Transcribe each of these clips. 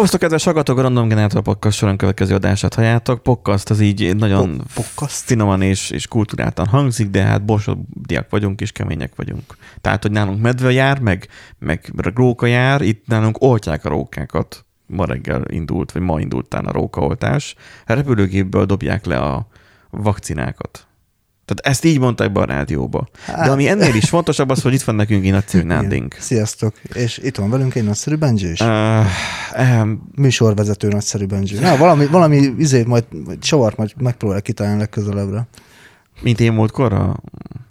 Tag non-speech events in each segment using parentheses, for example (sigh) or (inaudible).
Szervusztok, kedves hallgatók, a Random Generator Podcast soron következő adását halljátok. Podcast az így nagyon Po- podcast? finoman és, és kultúráltan hangzik, de hát borsodiak vagyunk és kemények vagyunk. Tehát, hogy nálunk medve jár, meg, meg róka jár, itt nálunk oltják a rókákat. Ma reggel indult, vagy ma indult a rókaoltás. Repülőgépből dobják le a vakcinákat. Tehát ezt így mondták be a rádióba. De ami ennél is fontosabb az, hogy itt van nekünk egy nagyszerű nándink. Sziasztok! És itt van velünk egy nagyszerű Benji is. Uh, um, Műsorvezető nagyszerű Benji. Na, valami, valami izét majd, majd savart majd megpróbál kitalálni legközelebbre. mint én múltkor a,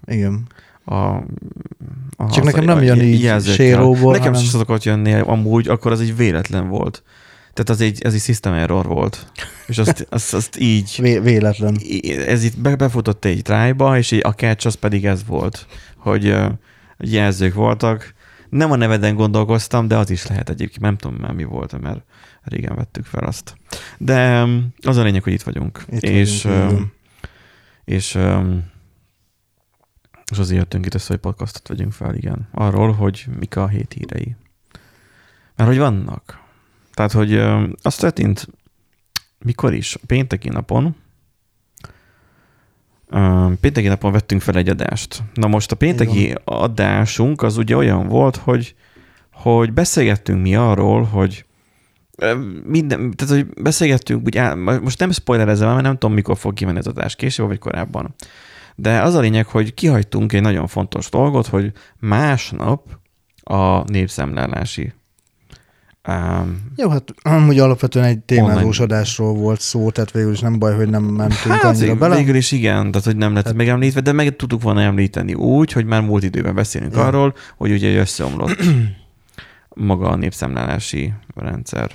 Igen. a, a Csak nekem nem jön így jelzőkkel. séróból, Nekem hanem- sem szokott jönni amúgy, akkor az egy véletlen volt. Tehát az egy, ez egy system error volt. És azt, (laughs) azt, azt így, Vé- véletlen. ez itt be- befutott egy trájba, és a catch az pedig ez volt, hogy jelzők voltak. Nem a neveden gondolkoztam, de az is lehet egyébként. Nem tudom már mi volt, mert régen vettük fel azt. De az a lényeg, hogy itt vagyunk. Itt és, vagyunk, igen. és, öm, és azért jöttünk itt össze, hogy podcastot vegyünk fel, igen. Arról, hogy mik a hét hírei. Mert hogy vannak. Tehát, hogy az történt, mikor is? Pénteki napon. Pénteki napon vettünk fel egy adást. Na most a pénteki adásunk az ugye olyan volt, hogy, hogy beszélgettünk mi arról, hogy minden, tehát hogy beszélgettünk, úgy áll, most nem spoilerezem, mert nem tudom, mikor fog kimenni az adás, később vagy korábban. De az a lényeg, hogy kihagytunk egy nagyon fontos dolgot, hogy másnap a népszámlálási um, Jó, hát amúgy alapvetően egy témázós adásról volt szó, tehát végül is nem baj, hogy nem mentünk Hát annyira bele. végül is igen, tehát hogy nem lett Hát- megemlítve, de meg tudtuk volna említeni úgy, hogy már múlt időben beszélünk Ja. arról, hogy ugye összeomlott (clears throat) maga a népszámlálási rendszer.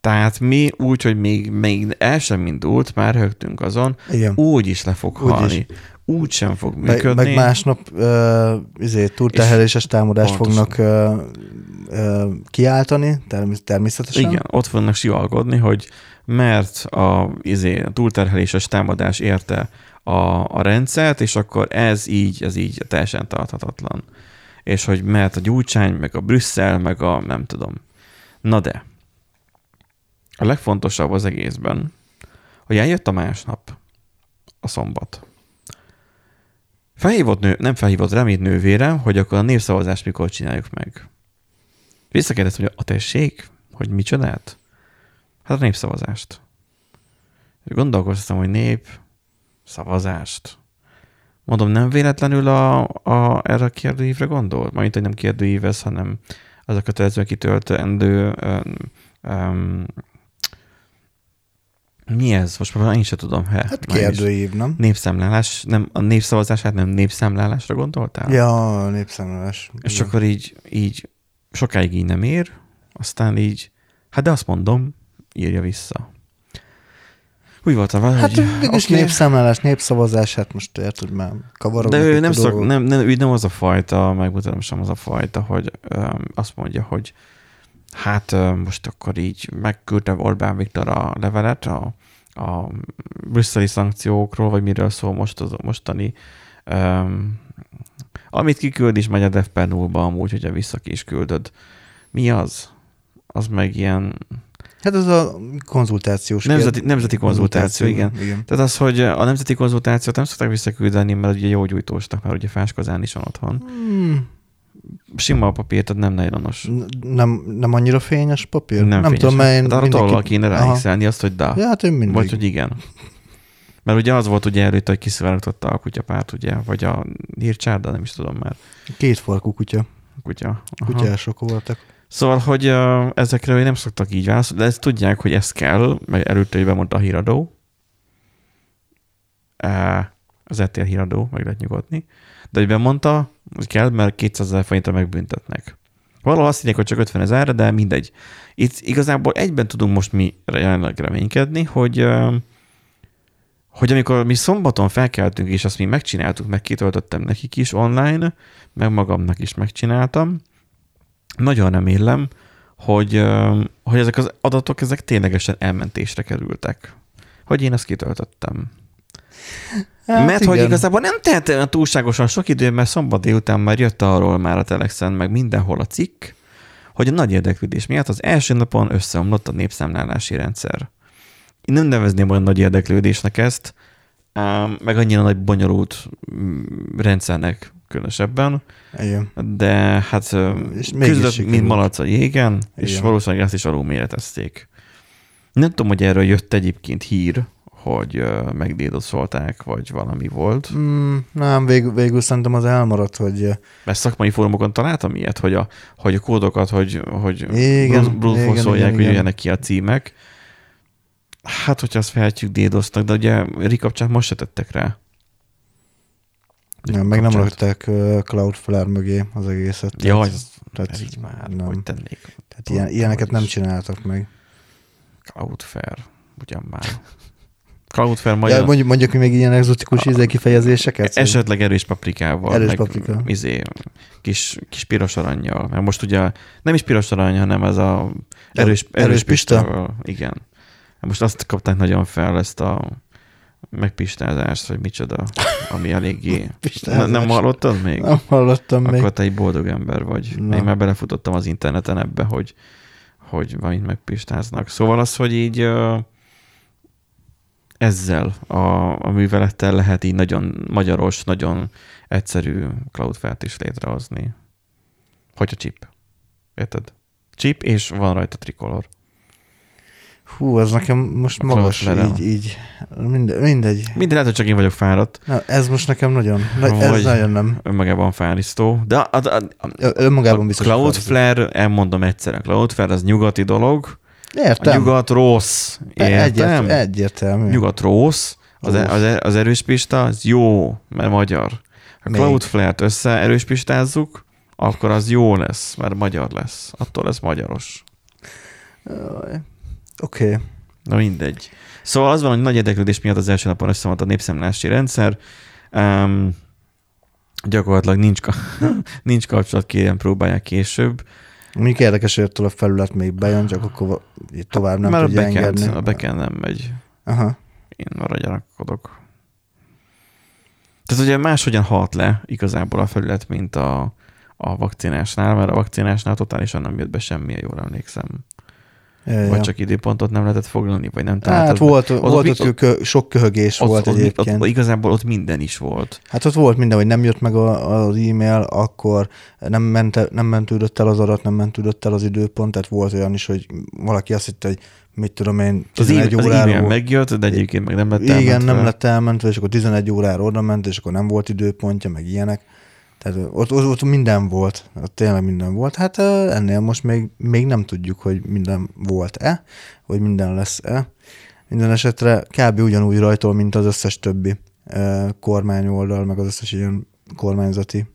Tehát mi úgy, hogy még, még el sem indult, már högtünk azon, Igen. úgy is le fog Úgy is. Úgy sem fog Meg, működni. meg másnap uh, izé, túlterheléses támadást pontosan. fognak uh, uh, kiáltani, term- természetesen. Igen, ott fognak sivalgodni, hogy mert a, izé, a túlterheléses támadás érte a, a rendszert, és akkor ez így, ez így teljesen tarthatatlan. És hogy mert a gyújtsány, meg a Brüsszel, meg a nem tudom. Na de, a legfontosabb az egészben, hogy eljött a másnap, a szombat. Felhívott nő, nem felhívott reményt nővére, hogy akkor a népszavazást mikor csináljuk meg. Visszakérdeztem, hogy a tessék, hogy micsodát? Hát a népszavazást. Gondolkoztam, hogy nép szavazást. Mondom, nem véletlenül a, a, erre a kérdőívre gondol? Majd, hogy nem kérdőívez, hanem az a kötelezően kitöltendő um, um, mi ez? Most már én sem tudom. He, Hát kérdőív, nem? Népszámlálás, nem, a népszavazását nem népszámlálásra gondoltál? Ja, népszámlálás. És Igen. akkor így, így sokáig így nem ér, aztán így, hát de azt mondom, írja vissza. Úgy voltam vele, Hát hogy mégis oké, népszámlálás, népszavazás, hát most érted már kavarognak de ő nem, szok, nem, nem, ő nem az a fajta, megmutatom sem az a fajta, hogy öm, azt mondja, hogy hát most akkor így megküldte Orbán Viktor a levelet a, a brüsszeli szankciókról, vagy miről szól most az mostani öm, amit kiküld is megy a DevPenulba amúgy, hogyha vissza ki is küldöd. Mi az? Az meg ilyen Hát ez a konzultációs nemzeti, nemzeti konzultáció, igen. igen. Tehát az, hogy a nemzeti konzultációt nem szokták visszaküldeni, mert ugye jó gyújtóstak, mert ugye fáskozán is van otthon. Hmm, Sima a papír, tehát nem nejlonos. nem, nem annyira fényes papír? Nem, nem fényes. tudom, mert én hát arra mindenki- kéne Aha. ráhiszelni azt, hogy da. Ja, hát én mindig. Vagy, hogy igen. Mert ugye az volt ugye előtt, hogy kiszivárogtatta a kutyapárt, ugye, vagy a hírcsárda, nem is tudom már. Két farkú kutya. Kutya. Aha. Kutyások voltak. Szóval, hogy uh, ezekre nem szoktak így válaszolni, de ezt tudják, hogy ez kell, meg előtte, hogy bemondta a híradó. Uh, az RTL híradó, meg lehet nyugodni. De hogy bemondta, hogy kell, mert 200 ezer forintra megbüntetnek. Valahol azt mondják, hogy csak 50 ezerre, de mindegy. Itt igazából egyben tudunk most mi jelenleg reménykedni, hogy hogy amikor mi szombaton felkeltünk, és azt mi megcsináltuk, meg kitöltöttem nekik is online, meg magamnak is megcsináltam, nagyon remélem, hogy, hogy ezek az adatok ezek ténylegesen elmentésre kerültek. Hogy én ezt kitöltöttem. Hát Mert hogy igen. igazából nem telt el túlságosan sok idő, mert szombat délután már jött arról már a Telexen, meg mindenhol a cikk, hogy a nagy érdeklődés miatt az első napon összeomlott a népszámlálási rendszer. Én nem nevezném olyan nagy érdeklődésnek ezt, meg annyira nagy bonyolult mm, rendszernek különösebben, Igen. de hát És küzdött, mint malac a jégen, és Igen. valószínűleg ezt is alulméretezték. Nem tudom, hogy erről jött egyébként hír, hogy megdédoszolták, vagy valami volt. Mm, nem, vég, végül szerintem az elmaradt, hogy Mert szakmai fórumokon találtam ilyet, hogy a, hogy a kódokat, hogy, hogy igen, hogy jöjjenek ki a címek. Hát, hogyha azt felhetjük dédoztak, de ugye rikapcsát most se tettek rá. nem, meg nem rakták Cloudflare mögé az egészet. Jaj, Tehát- így már, nem. hogy tennék. Tehát ilyen, ilyeneket nem csináltak meg. Cloudflare, ugyan már. Cloudflare Ja, magyar, mondjuk, mondjuk hogy még ilyen exotikus izé kifejezéseket? esetleg erős paprikával, Erős meg paprika. Izé, kis, kis piros aranyjal. Mert most ugye nem is piros arany, hanem ez a erős, erős, erős pista? pistával. Igen. Most azt kapták nagyon fel ezt a megpistázást, vagy micsoda, ami eléggé... (laughs) Pistázás. nem hallottad még? Nem hallottam még. Akkor te egy boldog ember vagy. Na. Én már belefutottam az interneten ebbe, hogy, hogy valamit megpistáznak. Szóval az, hogy így ezzel a, a művelettel lehet így nagyon magyaros, nagyon egyszerű Cloudflare-t is létrehozni. Hogy a chip. Érted? Chip, és van rajta tricolor. Hú, az nekem most A magas, Cloudflare-el. így, így. Mindegy. mindegy. Minden lehet, hogy csak én vagyok fáradt, Na, ez most nekem nagyon, na, ez Vagy- nagyon nem. önmagában fárisztó. De a, a, a, Önmagában a biztos. Cloudflare, elmondom egyszer, a Cloudflare az nyugati dolog, A Értem. nyugat rossz. Értem? Egyért, egyértelmű. Nyugat rossz. Az, Rossz. az, az erős pista az jó, mert magyar. Ha. Cloudflare-t össze erős pistázzuk, akkor az jó lesz, mert magyar lesz. Attól lesz magyaros. Oké. Okay. Na mindegy. Szóval az van, hogy nagy érdeklődés miatt az első napon összeomlott a népszámlálási rendszer. Um, gyakorlatilag nincs, ka- (laughs) nincs kapcsolat, kérem próbálják később. Mondjuk érdekes, hogy attól a felület még bejön, csak akkor tovább nem Mert a tudja backend, engedni. a backend nem megy. Aha. Én arra gyanakodok. Tehát ugye máshogyan halt le igazából a felület, mint a, a vakcinásnál, mert a vakcinásnál totálisan nem jött be semmi, jól emlékszem. Ja. Vagy csak időpontot nem lehetett foglalni, vagy nem Hát találtad be. volt, Ott volt mit- ott, kö, sok köhögés ott, volt ott, egyébként. Ott, igazából ott minden is volt. Hát ott volt minden, hogy nem jött meg a, az e-mail, akkor nem, ment, nem mentődött el az adat, nem mentődött el az időpont, tehát volt olyan is, hogy valaki azt hitte, hogy mit tudom én, Az, 11 e- az óráról. e-mail megjött, de egyébként meg nem lett Igen, elmentve. nem lett elmentve, és akkor 11 órára oda ment, és akkor nem volt időpontja, meg ilyenek. Tehát ott, ott, ott minden volt, ott tényleg minden volt. Hát ennél most még, még nem tudjuk, hogy minden volt-e, vagy minden lesz-e. Minden esetre kb. ugyanúgy rajtol, mint az összes többi ö, kormányoldal, meg az összes ilyen kormányzati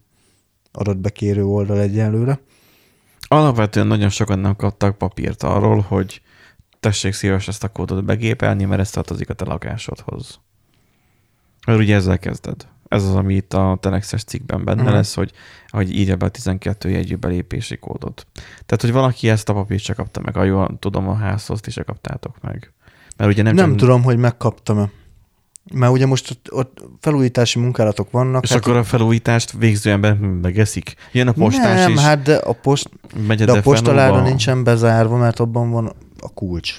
adatbekérő oldal egyelőre. Alapvetően nagyon sokan nem kaptak papírt arról, hogy tessék szíves ezt a kódot begépelni, mert ez tartozik a te lakásodhoz. Mert ugye ezzel kezded. Ez az, ami itt a Telexes cikkben benne uh-huh. lesz, hogy, hogy írja be a 12 jegyű belépési kódot. Tehát, hogy valaki ezt a papírt se kapta meg, ha jól tudom, a házhoz ti se kaptátok meg. Mert ugye nem, Nem, csak, tudom, hogy megkaptam-e. Mert ugye most ott, ott felújítási munkálatok vannak. És akkor a felújítást végző ember megeszik. Jön a postás nem, is, hát de a, post, de a postaláda nincsen bezárva, mert abban van a kulcs.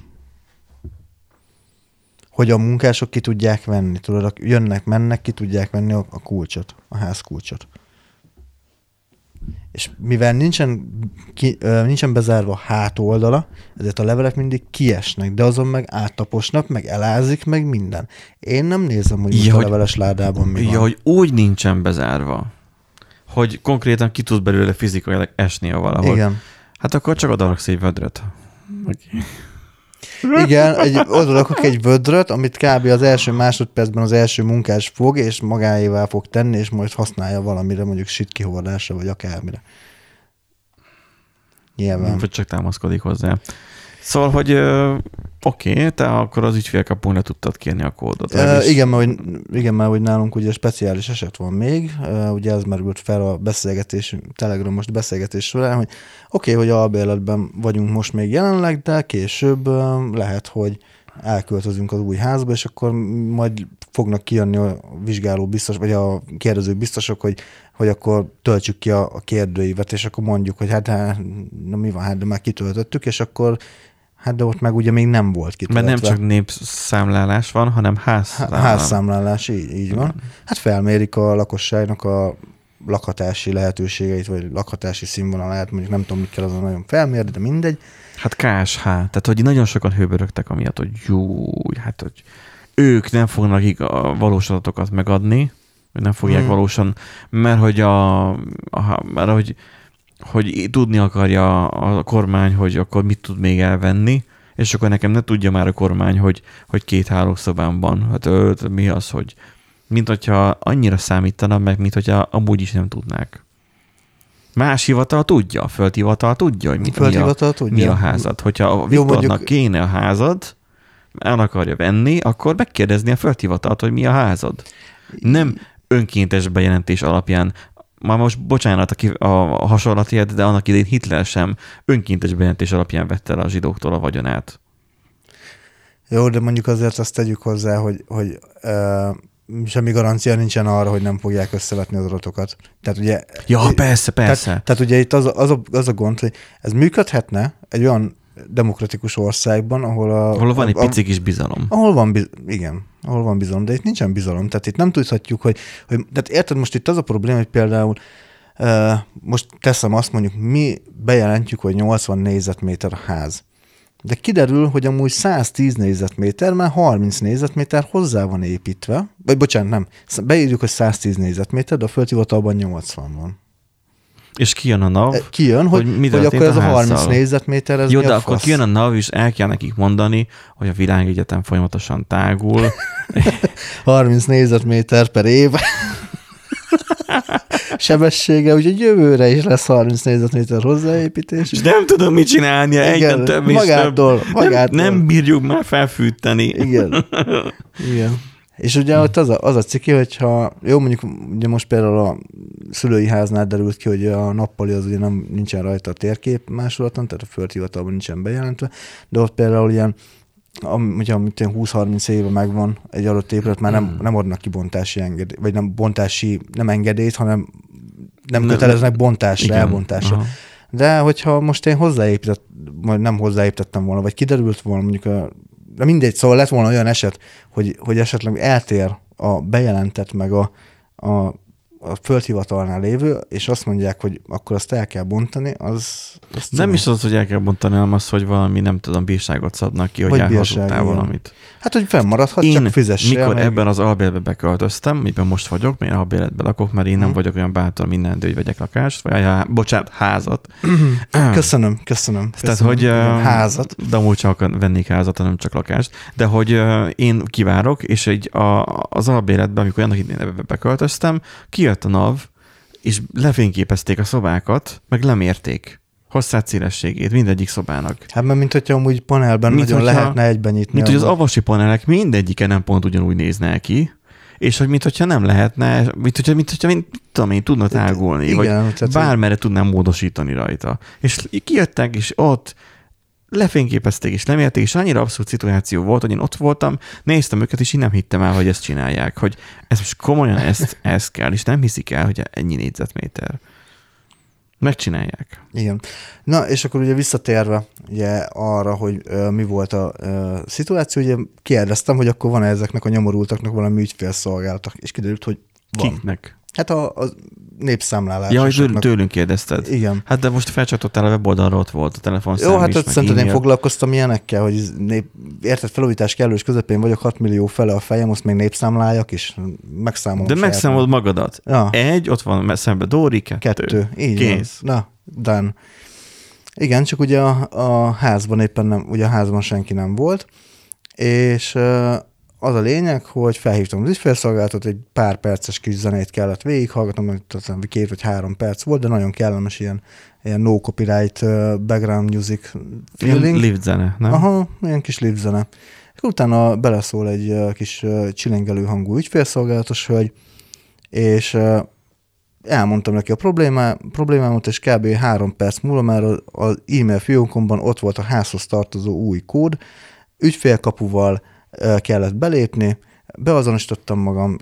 Hogy a munkások ki tudják venni, tudod, a- jönnek, mennek, ki tudják venni a, a kulcsot, a ház kulcsot. És mivel nincsen, ki, ö, nincsen bezárva a hátoldala, ezért a levelek mindig kiesnek, de azon meg áttaposnak, meg elázik, meg minden. Én nem nézem, hogy Ja, most a hogy- leveles ládában mi Ja, van. hogy úgy nincsen bezárva, hogy konkrétan ki tud belőle fizikailag esni valahol. Igen. Hát akkor csak odaraksz egy vödröt. Okay. Igen, egy, oda rakok egy vödröt, amit kb. az első másodpercben az első munkás fog, és magáévá fog tenni, és majd használja valamire, mondjuk sit kihordásra, vagy akármire. Nyilván. Vagy csak támaszkodik hozzá. Szóval, hogy oké, okay, te akkor az ügyfélkapun le tudtad kérni a kódot. Legalábbis- igen, mert hogy, igen, mert hogy nálunk ugye speciális eset van még, uh, ugye ez merült fel a beszélgetés, Telegramos beszélgetés során, hogy oké, okay, hogy albérletben vagyunk most még jelenleg, de később uh, lehet, hogy elköltözünk az új házba, és akkor majd fognak kijönni a vizsgáló biztos, vagy a kérdező biztosok, hogy, hogy akkor töltsük ki a, a kérdőívet, és akkor mondjuk, hogy hát, hát na mi van, hát de már kitöltöttük, és akkor Hát de ott meg ugye még nem volt kitöltve. Mert nem csak népszámlálás van, hanem házszámlálás. Házszámlálás, így, így van. Hát felmérik a lakosságnak a lakhatási lehetőségeit, vagy lakhatási színvonalát, mondjuk nem tudom, mit kell azon nagyon felmérni, de mindegy. Hát KSH, tehát hogy nagyon sokan hőbörögtek amiatt, hogy jó, hát hogy ők nem fognak a valós adatokat megadni, nem fogják hmm. valósan, mert hogy a, a mert hogy hogy tudni akarja a kormány, hogy akkor mit tud még elvenni, és akkor nekem ne tudja már a kormány, hogy, hogy két hálószobám van. Hát ö, mi az, hogy mint hogyha annyira számítana, meg mint hogyha amúgy is nem tudnák. Más hivatal tudja, a földhivatal tudja, hogy mi, mi, a, tudja. mi a házad. Hogyha a Viktornak mondjuk... kéne a házad, el akarja venni, akkor megkérdezni a földhivatalt, hogy mi a házad. Nem önkéntes bejelentés alapján már most bocsánat a, a hasonlatért, de annak idején Hitler sem önkéntes bejelentés alapján vette el a zsidóktól a vagyonát. Jó, de mondjuk azért azt tegyük hozzá, hogy, hogy uh, semmi garancia nincsen arra, hogy nem fogják összevetni az adatokat. Tehát ugye... Ja, persze, persze. Tehát, tehát ugye itt az a, az, a, az a gond, hogy ez működhetne egy olyan demokratikus országban, ahol a... Ahol van egy a, picik is bizalom. Ahol van, igen, ahol van bizalom, de itt nincsen bizalom. Tehát itt nem tudhatjuk, hogy, hogy tehát érted, most itt az a probléma, hogy például uh, most teszem azt mondjuk, mi bejelentjük, hogy 80 négyzetméter a ház. De kiderül, hogy amúgy 110 négyzetméter, már 30 négyzetméter hozzá van építve, vagy bocsánat, nem, beírjuk, hogy 110 négyzetméter, de a földhivatalban 80 van. És kijön a NAV. E, kijön, hogy, hogy, mi hogy akkor ez a 30 négyzetméter, ez Jó, de akkor kijön a NAV, és el kell nekik mondani, hogy a világegyetem folyamatosan tágul. (laughs) 30 négyzetméter per év. (laughs) sebessége, úgyhogy jövőre is lesz 30 négyzetméter hozzáépítés. És nem tudom mit csinálni, egyre több és magától, több. Magától. Nem, nem bírjuk már felfűteni. Igen. (laughs) Igen. És ugye ott az a, az a ciki, hogyha, jó mondjuk ugye most például a szülői háznál derült ki, hogy a nappali az ugye nem nincsen rajta a térkép másolaton, tehát a földhivatalban nincsen bejelentve, de ott például ilyen ugye amit 20-30 éve megvan egy adott épület, már nem, hmm. nem adnak ki bontási engedélyt, vagy nem bontási, nem engedélyt, hanem nem, nem köteleznek bontásra, igen. elbontásra. Aha. De hogyha most én hozzáépített, vagy nem hozzáépítettem volna, vagy kiderült volna mondjuk a de mindegy, szóval lett volna olyan eset, hogy, hogy esetleg eltér a bejelentett meg a, a a földhivatalnál lévő, és azt mondják, hogy akkor azt el kell bontani, az... Azt nem is az, hogy el kell bontani, hanem az, hogy valami, nem tudom, bírságot szabnak ki, hogy, hogy elhazudtál valamit. Hát, hogy fennmaradhat, én, csak fizessél. mikor meg... ebben az albérletbe beköltöztem, miben most vagyok, mert albérletbe lakok, mert én nem hmm. vagyok olyan bátor minden hogy vegyek lakást, vagy ja, bocsánat, házat. (clears throat) köszönöm, köszönöm. Tehát, hogy házat. De amúgy csak vennék házat, nem csak lakást. De hogy én kivárok, és egy a, az albérletben, amikor annak idején beköltöztem, ki kijött a NAV, és lefényképezték a szobákat, meg lemérték hosszát, szélességét mindegyik szobának. Hát mert mint hogyha amúgy panelben mint nagyon hogyha, lehetne egyben nyitni. Mint hogy az avasi panelek mindegyike nem pont ugyanúgy nézne ki, és hogy mint hogyha nem lehetne, mint hogyha, mint hogyha mint, tudom én, tudna tágulni, Igen, vagy tehát bármerre tudnám módosítani rajta. És kijöttek, és ott lefényképezték és lemérték, és annyira abszurd szituáció volt, hogy én ott voltam, néztem őket, és én nem hittem el, hogy ezt csinálják, hogy ez most komolyan ezt, ezt kell, és nem hiszik el, hogy ennyi négyzetméter. Megcsinálják. Igen. Na, és akkor ugye visszatérve ugye arra, hogy uh, mi volt a uh, szituáció, ugye kérdeztem, hogy akkor van -e ezeknek a nyomorultaknak valami ügyfélszolgálatok, és kiderült, hogy van. Kiknek? Hát a, a népszámlálás. Ja, hogy tőlünk kérdezted. Igen. Hát de most felcsatottál a weboldalra, ott volt a telefonszám Jó, hát ott szerinted én foglalkoztam ilyenekkel, hogy nép, érted, felújítás kellős közepén vagyok, 6 millió fele a fejem, most még népszámláljak, és megszámolom. De megszámolod magadat. Ja. Egy, ott van szembe Dóri, kettő. Kettő, így Kész. Van. Na, done. Igen, csak ugye a, a házban éppen nem, ugye a házban senki nem volt, és az a lényeg, hogy felhívtam az ügyfélszolgálatot, egy pár perces kis zenét kellett végighallgatnom, mert két vagy három perc volt, de nagyon kellemes ilyen, ilyen no copyright background music feeling. Live zene, nem? Aha, ilyen kis live zene. Utána beleszól egy kis csilingelő hangú ügyfélszolgálatos hölgy, és elmondtam neki a problémá, problémámat, és kb. három perc múlva már az e-mail fiókomban ott volt a házhoz tartozó új kód, ügyfélkapuval kellett belépni, beazonosítottam magam,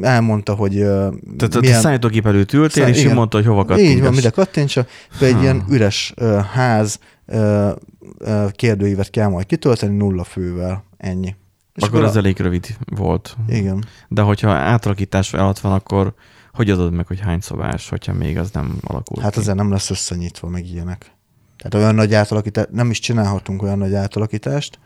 elmondta, hogy ö, Tehát milyen... a számítógép előtt ültél, és ő mondta, hogy hova kattints. Így van, mire kattintsa. Egy hmm. ilyen üres ö, ház ö, ö, kérdőívet kell majd kitölteni nulla fővel. Ennyi. És akkor, akkor ez a... elég rövid volt. Igen. De hogyha átalakítás alatt van, akkor hogy adod meg, hogy hány szobás, hogyha még az nem alakul Hát azért nem lesz összenyitva, meg ilyenek. Tehát olyan nagy átalakítást, nem is csinálhatunk olyan nagy átalakítást,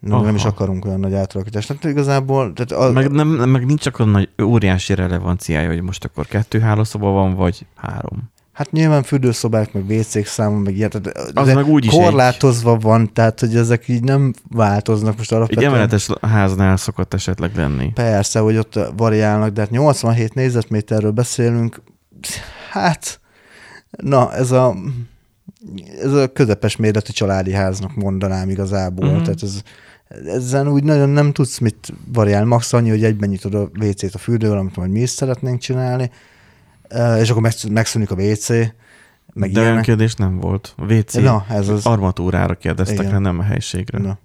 nem, nem is akarunk olyan nagy átalakítást. Tehát igazából... Tehát a, meg, nem, meg nincs akkor nagy óriási relevanciája, hogy most akkor kettő hálószoba van, vagy három. Hát nyilván fürdőszobák, meg WC-k számon, meg ilyen, tehát az meg úgy korlátozva egy... van, tehát hogy ezek így nem változnak most alapvetően. Egy emeletes háznál szokott esetleg lenni. Persze, hogy ott variálnak, de hát 87 négyzetméterről beszélünk, hát na, ez a ez a közepes méretű családi háznak mondanám igazából, mm-hmm. tehát ez, ezen úgy nagyon nem tudsz mit variálni, max annyi, hogy egyben nyitod a WC-t a fürdővel, amit majd mi is szeretnénk csinálni, és akkor megszűnik a WC, meg De olyan kérdés nem volt. A WC Na, ez az... armatúrára kérdeztek Igen. rá, nem a helységre. Na.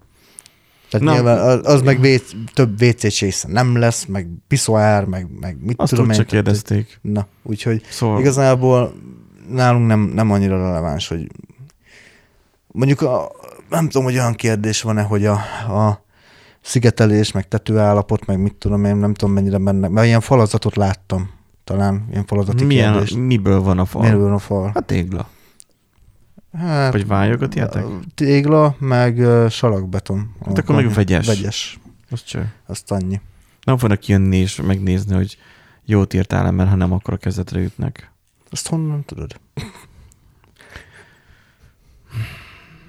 Tehát Na. nyilván az, az meg WC, több WC nem lesz, meg piszoár, meg, meg mit Azt tudom én. Azt kérdezték. Na, úgyhogy szóval... igazából nálunk nem, nem annyira releváns, hogy mondjuk a, nem tudom, hogy olyan kérdés van-e, hogy a, a szigetelés, meg tetőállapot, meg mit tudom én, nem tudom mennyire benne, mert ilyen falazatot láttam, talán ilyen falazati Milyen, kérdés. Miből van a fal? Miből van a fal? Hát tégla. Hát, Vagy vályogat ilyetek? Tégla, meg uh, salakbeton. Hát akkor meg vegyes. Vegyes. Azt csak. Azt annyi. Nem fognak jönni és megnézni, hogy jót írtál mert ha nem, akkor a kezdetre ütnek. Azt honnan tudod?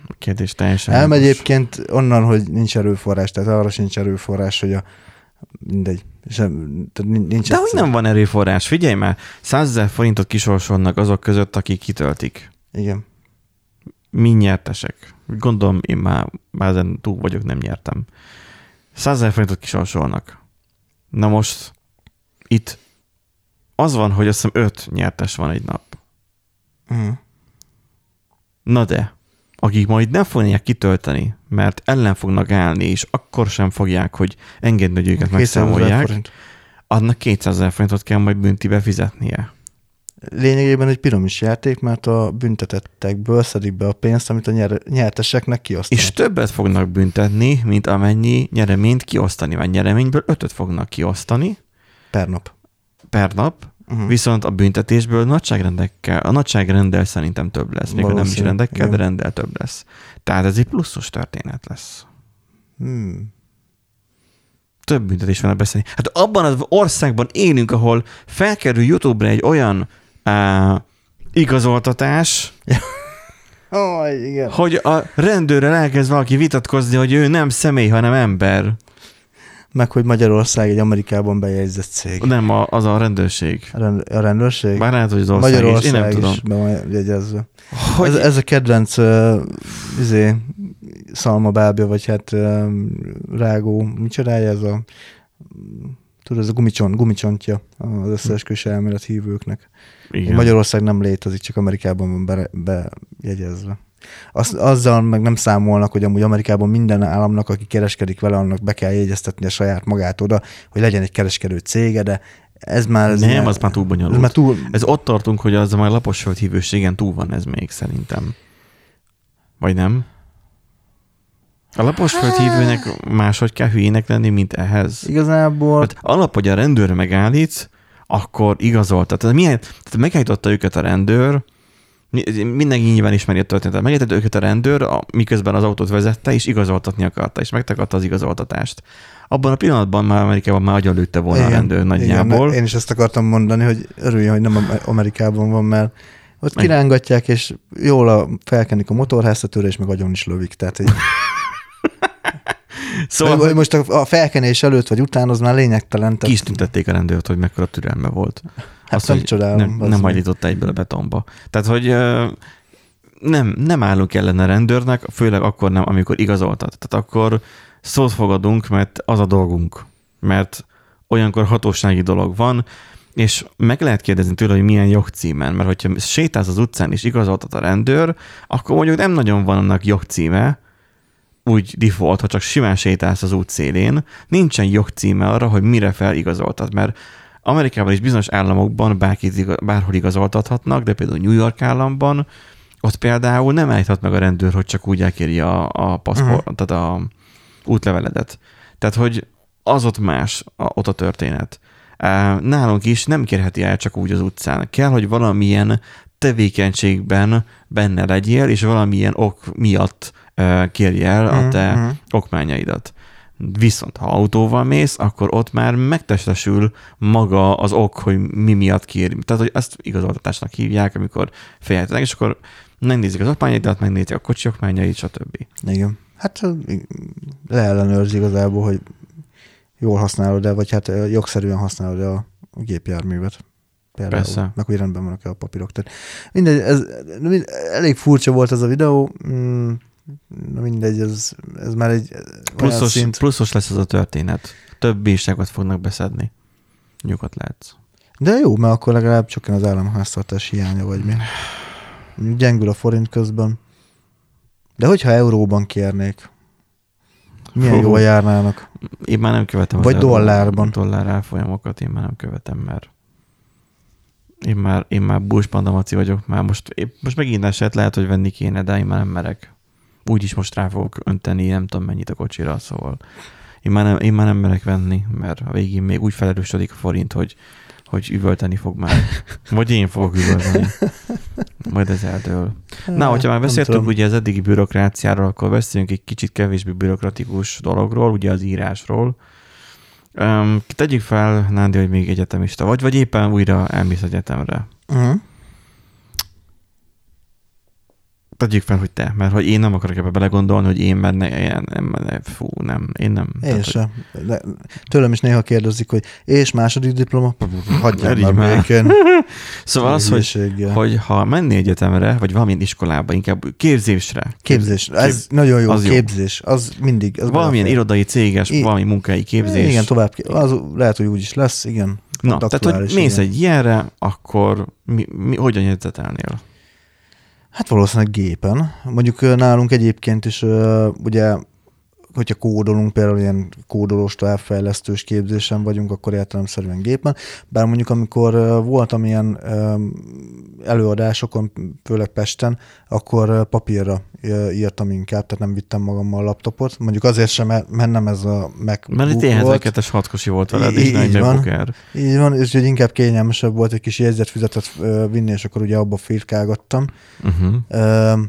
A kérdés teljesen... Nem egyébként onnan, hogy nincs erőforrás, tehát arra sincs erőforrás, hogy a mindegy. Sem, nincs De hogy nem van erőforrás? Figyelj már, 100 ezer forintot kisorsolnak azok között, akik kitöltik. Igen. Mi nyertesek? Gondolom, én már, már ezen túl vagyok, nem nyertem. 100 ezer forintot kisorsolnak. Na most itt az van, hogy azt hiszem öt nyertes van egy nap. Uh-huh. Na de, akik majd nem fogják kitölteni, mert ellen fognak állni, és akkor sem fogják, hogy engedni, hogy őket megszámolják, annak 200 ezer forintot kell majd büntibe fizetnie. Lényegében egy piramis játék, mert a büntetettekből szedik be a pénzt, amit a nyer- nyerteseknek kiosztanak. És többet fognak büntetni, mint amennyi nyereményt kiosztani, vagy nyereményből ötöt fognak kiosztani. Per nap. Per nap, Uh-huh. Viszont a büntetésből nagyságrendekkel, a nagyságrendel szerintem több lesz. Még nem is rendekkel, igen. de rendel több lesz. Tehát ez egy pluszos történet lesz. Hmm. Több büntetés van a beszélni. Hát abban az országban élünk, ahol felkerül YouTube-ra egy olyan uh, igazoltatás, (laughs) oh, igen. hogy a rendőrrel elkezd valaki vitatkozni, hogy ő nem személy, hanem ember. Meg hogy Magyarország egy Amerikában bejegyzett cég. Nem, a, az a rendőrség. A, rend, a rendőrség? Bár lehet, hogy az ország Magyarország is, én nem tudom. is be van jegyezve. Hogy... Ez, ez a kedvenc uh, izé, szalmabábja, vagy hát uh, rágó, micsodája ez a tudod, ez a gumicsont, gumicsontja az összeesküvés elmélet hívőknek. Igen. Magyarország nem létezik, csak Amerikában van bejegyezve. Be az, azzal meg nem számolnak, hogy amúgy Amerikában minden államnak, aki kereskedik vele, annak be kell jegyeztetni a saját magát oda, hogy legyen egy kereskedő cége, de ez már... Ez nem, ilyen, az már túl bonyolult. Ez, már túl... ez ott tartunk, hogy az a már lapos hívőségen túl van ez még szerintem. Vagy nem? A lapos hívőnek máshogy kell hülyének lenni, mint ehhez. Igazából... Hát alap, hogy a rendőr megállít, akkor igazoltat. Tehát, milyen, tehát megállította őket a rendőr, Mindenki nyilván ismeri a történetet. Megértett őket a rendőr, miközben az autót vezette, és igazoltatni akarta, és megtagadta az igazoltatást. Abban a pillanatban már Amerikában már agyalőtte volna igen, a rendőr nagyjából. Igen, én is ezt akartam mondani, hogy örüljön, hogy nem Amerikában van, mert ott kirángatják, és jól a, felkenik a motorháztetőre, és meg agyon is lövik. Tehát így... (laughs) Szóval, hogy most a felkenés előtt vagy után az már lényegtelen. Ki is tüntették a rendőrt, hogy mekkora türelme volt. Hát Azt, nem csodálom. Nem, nem hajlította egyből a betonba. Tehát, hogy nem, nem állunk ellen a rendőrnek, főleg akkor nem, amikor igazoltat. Tehát akkor szót fogadunk, mert az a dolgunk. Mert olyankor hatósági dolog van, és meg lehet kérdezni tőle, hogy milyen jogcímen, mert hogyha sétálsz az utcán és igazoltat a rendőr, akkor mondjuk nem nagyon van annak jogcíme, úgy default, ha csak simán sétálsz az út szélén, nincsen jogcíme arra, hogy mire feligazoltad, mert Amerikában is bizonyos államokban bárkit, bárhol igazoltathatnak, de például New York államban ott például nem állíthat meg a rendőr, hogy csak úgy elkéri a, a paszport, uh-huh. tehát a útleveledet. Tehát, hogy az ott más, a, ott a történet. Nálunk is nem kérheti el csak úgy az utcán. Kell, hogy valamilyen tevékenységben benne legyél, és valamilyen ok miatt kérj el a te uh-huh. okmányaidat. Viszont ha autóval mész, akkor ott már megtestesül maga az ok, hogy mi miatt kér. Tehát, hogy ezt igazoltatásnak hívják, amikor fejeltenek, és akkor megnézik az okmányaidat, megnézik a kocsi okmányait, stb. Igen. Hát leellenőrzi igazából, hogy jól használod-e, vagy hát jogszerűen használod-e a gépjárművet. Például, Persze. meg hogy rendben vannak-e a papírok. Tehát mindegy, ez, mind, elég furcsa volt ez a videó, mm, na mindegy, ez, ez már egy pluszos, szint. pluszos lesz ez a történet. Több bírságot fognak beszedni. Nyugodt lehetsz. De jó, mert akkor legalább csak az államháztartás hiánya, vagy mi. Gyengül a forint közben. De hogyha euróban kérnék, milyen jól járnának? Én már nem követem Vagy dollárban. Dollár elfolyamokat én már nem követem, mert én már, én már búspandamaci vagyok, már most, épp, most megint eset lehet, hogy venni kéne, de én már nem merek. Úgyis most rá fogok önteni, nem tudom mennyit a kocsira, szóval én már nem, én már nem merek venni, mert a végén még úgy felerősödik a forint, hogy, hogy üvölteni fog már. (laughs) Vagy én fogok üvölteni. Majd ez eldől. Na, hogyha már beszéltünk ugye az eddigi bürokráciáról, akkor beszéljünk egy kicsit kevésbé bürokratikus dologról, ugye az írásról. Um, tegyük fel, Nándi, hogy még egyetemista vagy, vagy éppen újra elmész egyetemre. Uh-huh tegyük fel, hogy te, mert hogy én nem akarok ebbe belegondolni, hogy én benne ilyen, nem, nem, fú, nem, én nem. Én Tehát, sem. Hogy... tőlem is néha kérdezik, hogy és második diploma? Hagyjál már békén. (laughs) szóval az, hogy, hogy ha menni egyetemre, vagy valamilyen iskolába, inkább képzésre. Képzés, ez Kép... nagyon jó, az képzés, jó. az mindig. Az valamilyen irodai, céges, I... valami munkai képzés. Igen, tovább, az lehet, hogy úgy is lesz, igen. Na, tehát, hogy mész igen. egy ilyenre, akkor mi, mi, hogyan jegyzetelnél? Hát valószínűleg gépen. Mondjuk nálunk egyébként is ugye hogyha kódolunk, például ilyen kódolós továbbfejlesztős képzésen vagyunk, akkor értelemszerűen gépen. Bár mondjuk amikor voltam ilyen előadásokon, főleg Pesten, akkor papírra írtam inkább, tehát nem vittem magammal a laptopot. Mondjuk azért sem, mert nem ez a MacBook Mert itt volt. 2 es volt veled, és nem van. Így van, és hogy inkább kényelmesebb volt egy kis jegyzetfüzetet vinni, és akkor ugye abba firkálgattam. Uh-huh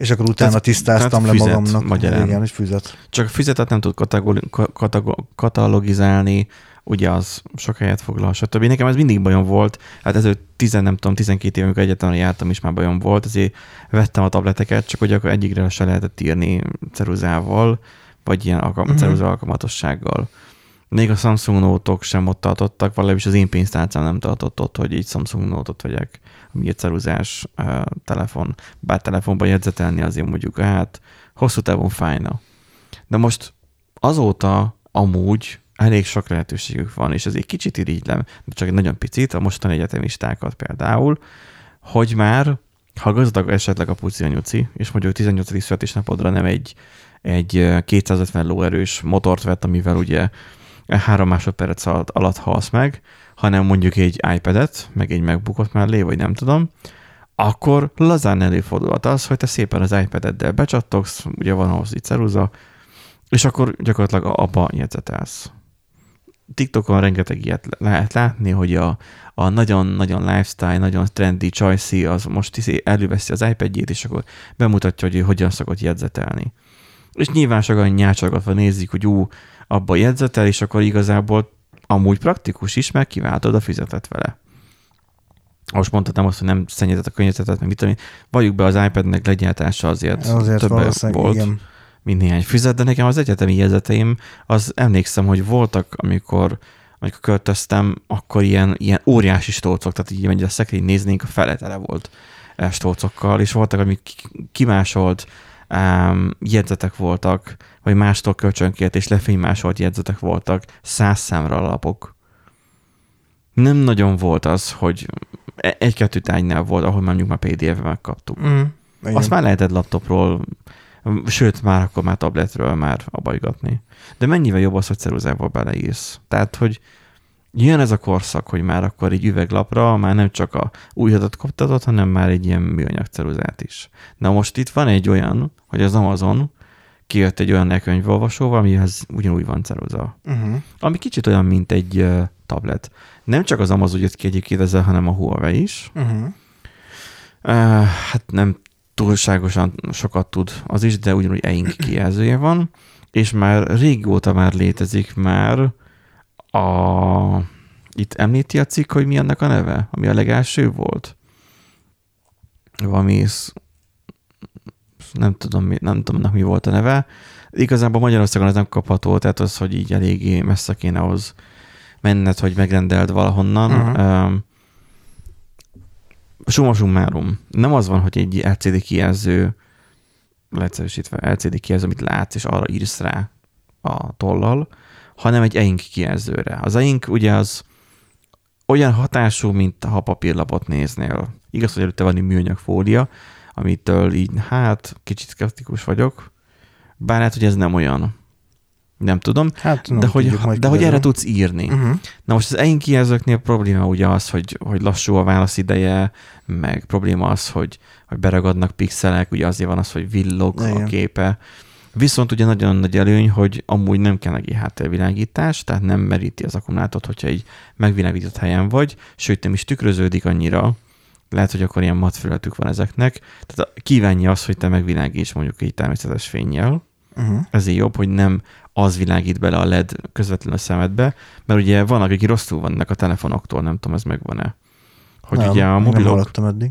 és akkor utána tehát, tisztáztam tehát le füzet, magamnak. Magyarán. Igen, egy füzet. Csak a füzetet nem tud katalogizálni, ugye az sok helyet foglal, stb. Nekem ez mindig bajom volt, hát ez 10, nem tudom, 12 éve, amikor egyetemre jártam is már bajom volt, ezért vettem a tableteket, csak hogy akkor egyikre se lehetett írni ceruzával, vagy ilyen alkalm- uh-huh. ceruza alkalmatossággal. Még a Samsung Note-ok sem ott tartottak, valahogy az én pénztárcám nem tartott ott, hogy így Samsung Note-ot vegyek ami egy ceruzás uh, telefon, bár telefonban jegyzetelni azért mondjuk, hát hosszú távon fájna. De most azóta amúgy elég sok lehetőségük van, és ez egy kicsit irigylem, de csak egy nagyon picit, a mostani egyetemistákat például, hogy már, ha gazdag esetleg a puci anyuci, és mondjuk 18. születésnapodra nem egy, egy 250 lóerős motort vett, amivel ugye három másodperc alatt halsz meg, hanem mondjuk egy iPad-et, meg egy MacBookot mellé, vagy nem tudom, akkor lazán előfordulhat az, hogy te szépen az iPad-eddel becsattogsz, ugye van ahhoz egy ceruza, és akkor gyakorlatilag abba jegyzetelsz. TikTokon rengeteg ilyet lehet látni, hogy a, a nagyon-nagyon lifestyle, nagyon trendy csajszi az most hiszi, előveszi az iPad-jét, és akkor bemutatja, hogy ő hogyan szokott jegyzetelni. És nyilván sokan nyácsagatva nézik, hogy ú, abba jegyzetel, és akkor igazából amúgy praktikus is, mert kiváltod a fizetet vele. Most mondhatom azt, hogy nem szennyezett a környezetet, meg mit tudom Valljuk be az iPad-nek legyártása azért, azért többe volt, igen. mint néhány fizet, de nekem az egyetemi jegyzeteim, az emlékszem, hogy voltak, amikor amikor költöztem, akkor ilyen, ilyen óriási stolcok, tehát így, hogy a szekrény néznénk, a fele tele volt e, stolcokkal, és voltak, amik kimásolt um, jegyzetek voltak, vagy mástól kölcsönkért és lefénymásolt jegyzetek voltak, száz számra alapok. Nem nagyon volt az, hogy e- egy-kettő tánynál volt, ahol mondjuk már PDF-ben megkaptuk. Mm, Azt már lehetett laptopról Sőt, már akkor már tabletről már abajgatni. De mennyivel jobb az, hogy ceruzával beleírsz? Tehát, hogy jön ez a korszak, hogy már akkor egy üveglapra már nem csak a új adat hanem már egy ilyen műanyag ceruzát is. Na most itt van egy olyan, hogy az Amazon kijött egy olyan könyvolvasóval, amihez ugyanúgy van ceruza. Uh-huh. Ami kicsit olyan, mint egy uh, tablet. Nem csak az Amazon jött ki egyébként ezzel, hanem a Huawei is. Uh-huh. Uh, hát nem túlságosan sokat tud az is, de ugyanúgy e-ink (clears throat) kijelzője van, és már régóta már létezik már a... Itt említi a cikk, hogy mi annak a neve, ami a legelső volt? Valami nem tudom, mi, nem tudom, mi volt a neve. Igazából Magyarországon ez nem kapható, tehát az, hogy így eléggé messze kéne ahhoz menned, hogy megrendeld valahonnan. Uh-huh. Um, summa summarum. Nem az van, hogy egy LCD kijelző, leegyszerűsítve LCD kijelző, amit látsz, és arra írsz rá a tollal, hanem egy EINK kijelzőre. Az EINK ugye az olyan hatású, mint ha papírlapot néznél. Igaz, hogy előtte van egy műanyag fólia, amitől így, hát, kicsit szkeptikus vagyok. Bár lehet, hogy ez nem olyan. Nem tudom. Hát, nem de hogy, de hogy erre tudsz írni. Uh-huh. Na most az EIN kijelzőknél probléma ugye az, hogy, hogy lassú a válasz ideje, meg probléma az, hogy, hogy beragadnak pixelek, ugye azért van az, hogy villog Igen. a képe. Viszont ugye nagyon nagy előny, hogy amúgy nem kell neki háttérvilágítás, tehát nem meríti az akkumulátort, hogyha egy megvilágított helyen vagy, sőt nem is tükröződik annyira, lehet, hogy akkor ilyen matfületük van ezeknek. Tehát kívánja azt, hogy te megvilágíts mondjuk egy természetes fényjel. Uh-huh. Ezért jobb, hogy nem az világít bele a LED közvetlenül a szemedbe, mert ugye van, akik rosszul vannak a telefonoktól, nem tudom, ez megvan-e. Hogy nem, ugye a mobilok, eddig.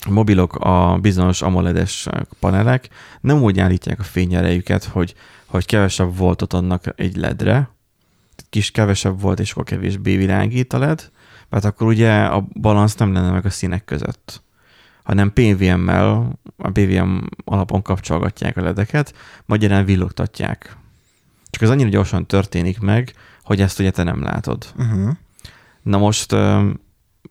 a mobilok, a bizonyos AMOLED-es panelek nem úgy állítják a fényerejüket, hogy, hogy kevesebb voltot adnak egy LED-re, kis kevesebb volt, és akkor kevésbé világít a LED, mert akkor ugye a balansz nem lenne meg a színek között hanem PVM-mel, a PVM alapon kapcsolgatják a ledeket, magyarán villogtatják. Csak ez annyira gyorsan történik meg, hogy ezt ugye te nem látod. Uh-huh. Na most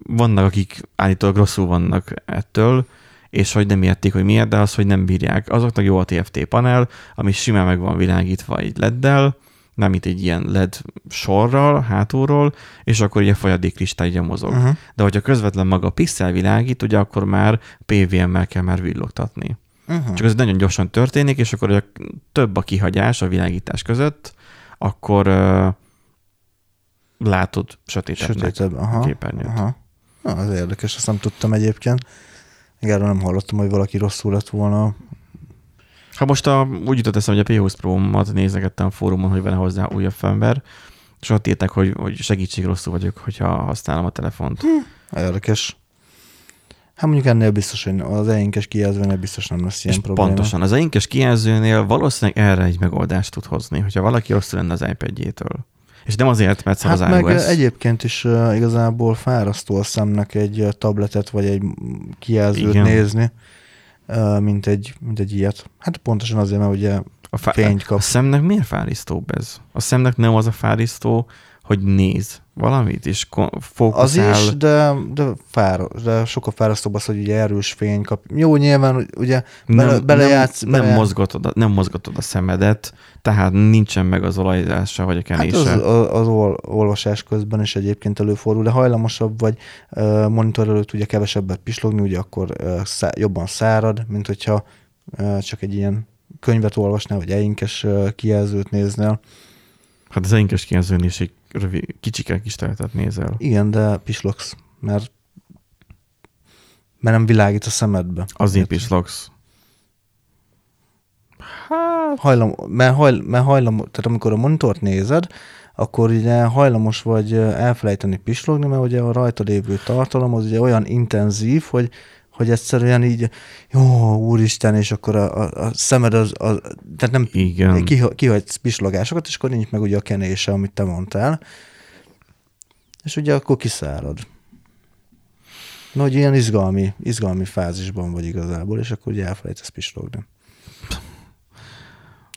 vannak, akik állítólag rosszul vannak ettől, és hogy nem értik, hogy miért, de az, hogy nem bírják. Azoknak jó a TFT panel, ami simán meg van világítva egy leddel, nem mint egy ilyen LED sorral, hátulról, és akkor ugye folyadékkristály ugye mozog. Uh-huh. De hogyha közvetlen maga a pixel világít, ugye akkor már PVM-mel kell már villogtatni. Uh-huh. Csak ez nagyon gyorsan történik, és akkor ugye több a kihagyás a világítás között, akkor uh, látod sötétebbnek Sötétebb, aha, a képernyőt. Aha. Na, az érdekes, azt nem tudtam egyébként. Még erről nem hallottam, hogy valaki rosszul lett volna ha most a, úgy jutott eszem, hogy a P20 Pro-mat nézegettem a fórumon, hogy van hozzá újabb ember, és ott írták, hogy, hogy segítség rosszul vagyok, hogyha használom a telefont. Hm, érdekes. Hát mondjuk ennél biztos, hogy az einkes kijelzőnél biztos nem lesz ilyen és probléma. Pontosan, az einkes kijelzőnél valószínűleg erre egy megoldást tud hozni, hogyha valaki rosszul lenne az iPad-jétől. És nem azért, mert hát az meg iOS. egyébként is uh, igazából fárasztó a szemnek egy tabletet vagy egy kijelzőt Igen. nézni mint egy, mint egy ilyet. Hát pontosan azért, mert ugye a fá- fényt kap. A szemnek miért fárisztóbb ez? A szemnek nem az a fárisztó, hogy néz valamit, és fókuszál. Az is, de, de, fár, de sokkal fárasztóbb az, hogy ugye erős fény kap. Jó, nyilván ugye bele, nem, belejátsz. Nem, bele... nem, mozgatod, a, nem mozgatod a szemedet, tehát nincsen meg az olajzása, vagy a kenése. Hát az, az ol, olvasás közben is egyébként előfordul, de hajlamosabb vagy uh, monitor előtt ugye kevesebbet pislogni, ugye akkor uh, szá, jobban szárad, mint hogyha uh, csak egy ilyen könyvet olvasnál, vagy einkes kijelzőt néznél. Hát az einkes kijelzőn is egy rövid, kicsike kis teletet nézel. Igen, de pislogsz, mert, mert nem világít a szemedbe. Azért pislogsz. Hát... Hajlam, mert, hajl, mert hajlam, tehát amikor a monitort nézed, akkor ugye hajlamos vagy elfelejteni pislogni, mert ugye a rajta lévő tartalom az ugye olyan intenzív, hogy hogy egyszerűen így, jó, úristen, és akkor a, a, a szemed az, az tehát nem Igen. kihagysz pislogásokat, és akkor nincs meg ugye a kenése, amit te mondtál, és ugye akkor kiszárad. Na, hogy ilyen izgalmi, izgalmi fázisban vagy igazából, és akkor ugye elfelejtesz pislogni.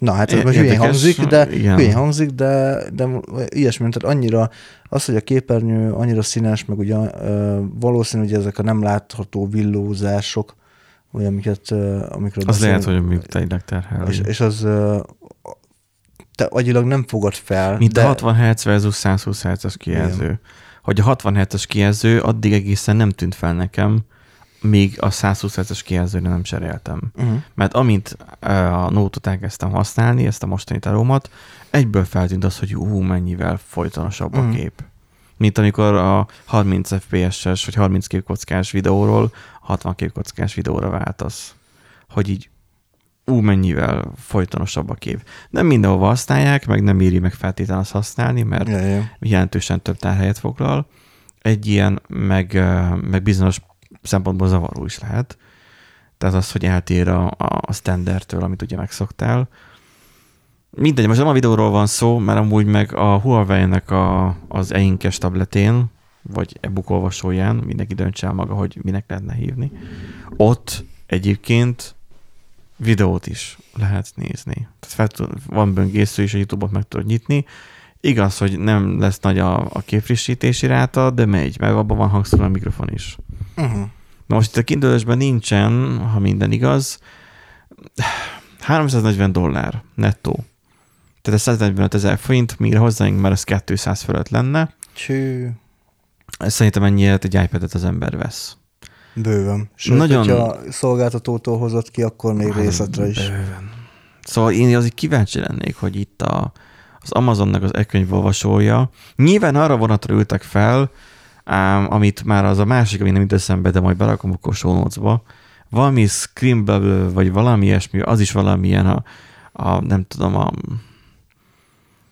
Na hát ez most hülyén hangzik, de, hülyén hangzik, de, de ilyesmi, tehát annyira az, hogy a képernyő annyira színes, meg ugye valószínű, hogy ezek a nem látható villózások, olyan, amiket, amikről Az lehet, hogy még tényleg terhel. és, és az te agyilag nem fogod fel. Mint de, a 60 Hz versus 120 Hz-es kijelző. Hogy a 60 Hz-es kijelző addig egészen nem tűnt fel nekem, míg a 120 Hz-es kijelzőre nem cseréltem. Uh-huh. Mert amint a Note-ot elkezdtem használni, ezt a mostani tarómat, egyből feltűnt az, hogy ú, mennyivel folytonosabb a Mhm. kép. Mint amikor a 30 FPS-es vagy 30 képkockás videóról 60 képkockás videóra váltasz. Hogy így ú, mennyivel folytonosabb a kép. Nem mindenhova használják, meg nem éri meg feltétlenül azt használni, mert Ja, ja. jelentősen több tárhelyet foglal. Egy ilyen, meg, meg bizonyos szempontból zavaró is lehet. Tehát az, hogy eltér a, a standardtől, amit ugye megszoktál. Mindegy, most nem a videóról van szó, mert amúgy meg a Huawei-nek a, az einkes tabletén, vagy e-book olvasóján, mindenki döntse el maga, hogy minek lehetne hívni. Ott egyébként videót is lehet nézni. Tehát fel van böngésző is, a YouTube-ot meg tudod nyitni. Igaz, hogy nem lesz nagy a, a képfrissítési ráta, de megy, mert abban van hangszóró a mikrofon is. Uh-huh. Na most itt a kindle nincsen, ha minden igaz, 340 dollár nettó. Tehát ez 145 ezer forint, mire hozzáink már az 200 fölött lenne. Csű, Szerintem ennyit egy iPad-et az ember vesz. bőven. Sőt, Nagyon- hogyha szolgáltatótól hozott ki, akkor még részletre is. Bőven. Szóval én azért kíváncsi lennék, hogy itt a, az Amazonnak az e-könyvolvasója. Nyilván arra vonatra ültek fel, ám, amit már az a másik, ami nem jut eszembe, de majd berakom a show. Valami Scrimble, vagy valami ilyesmi, az is valamilyen a, a nem tudom, a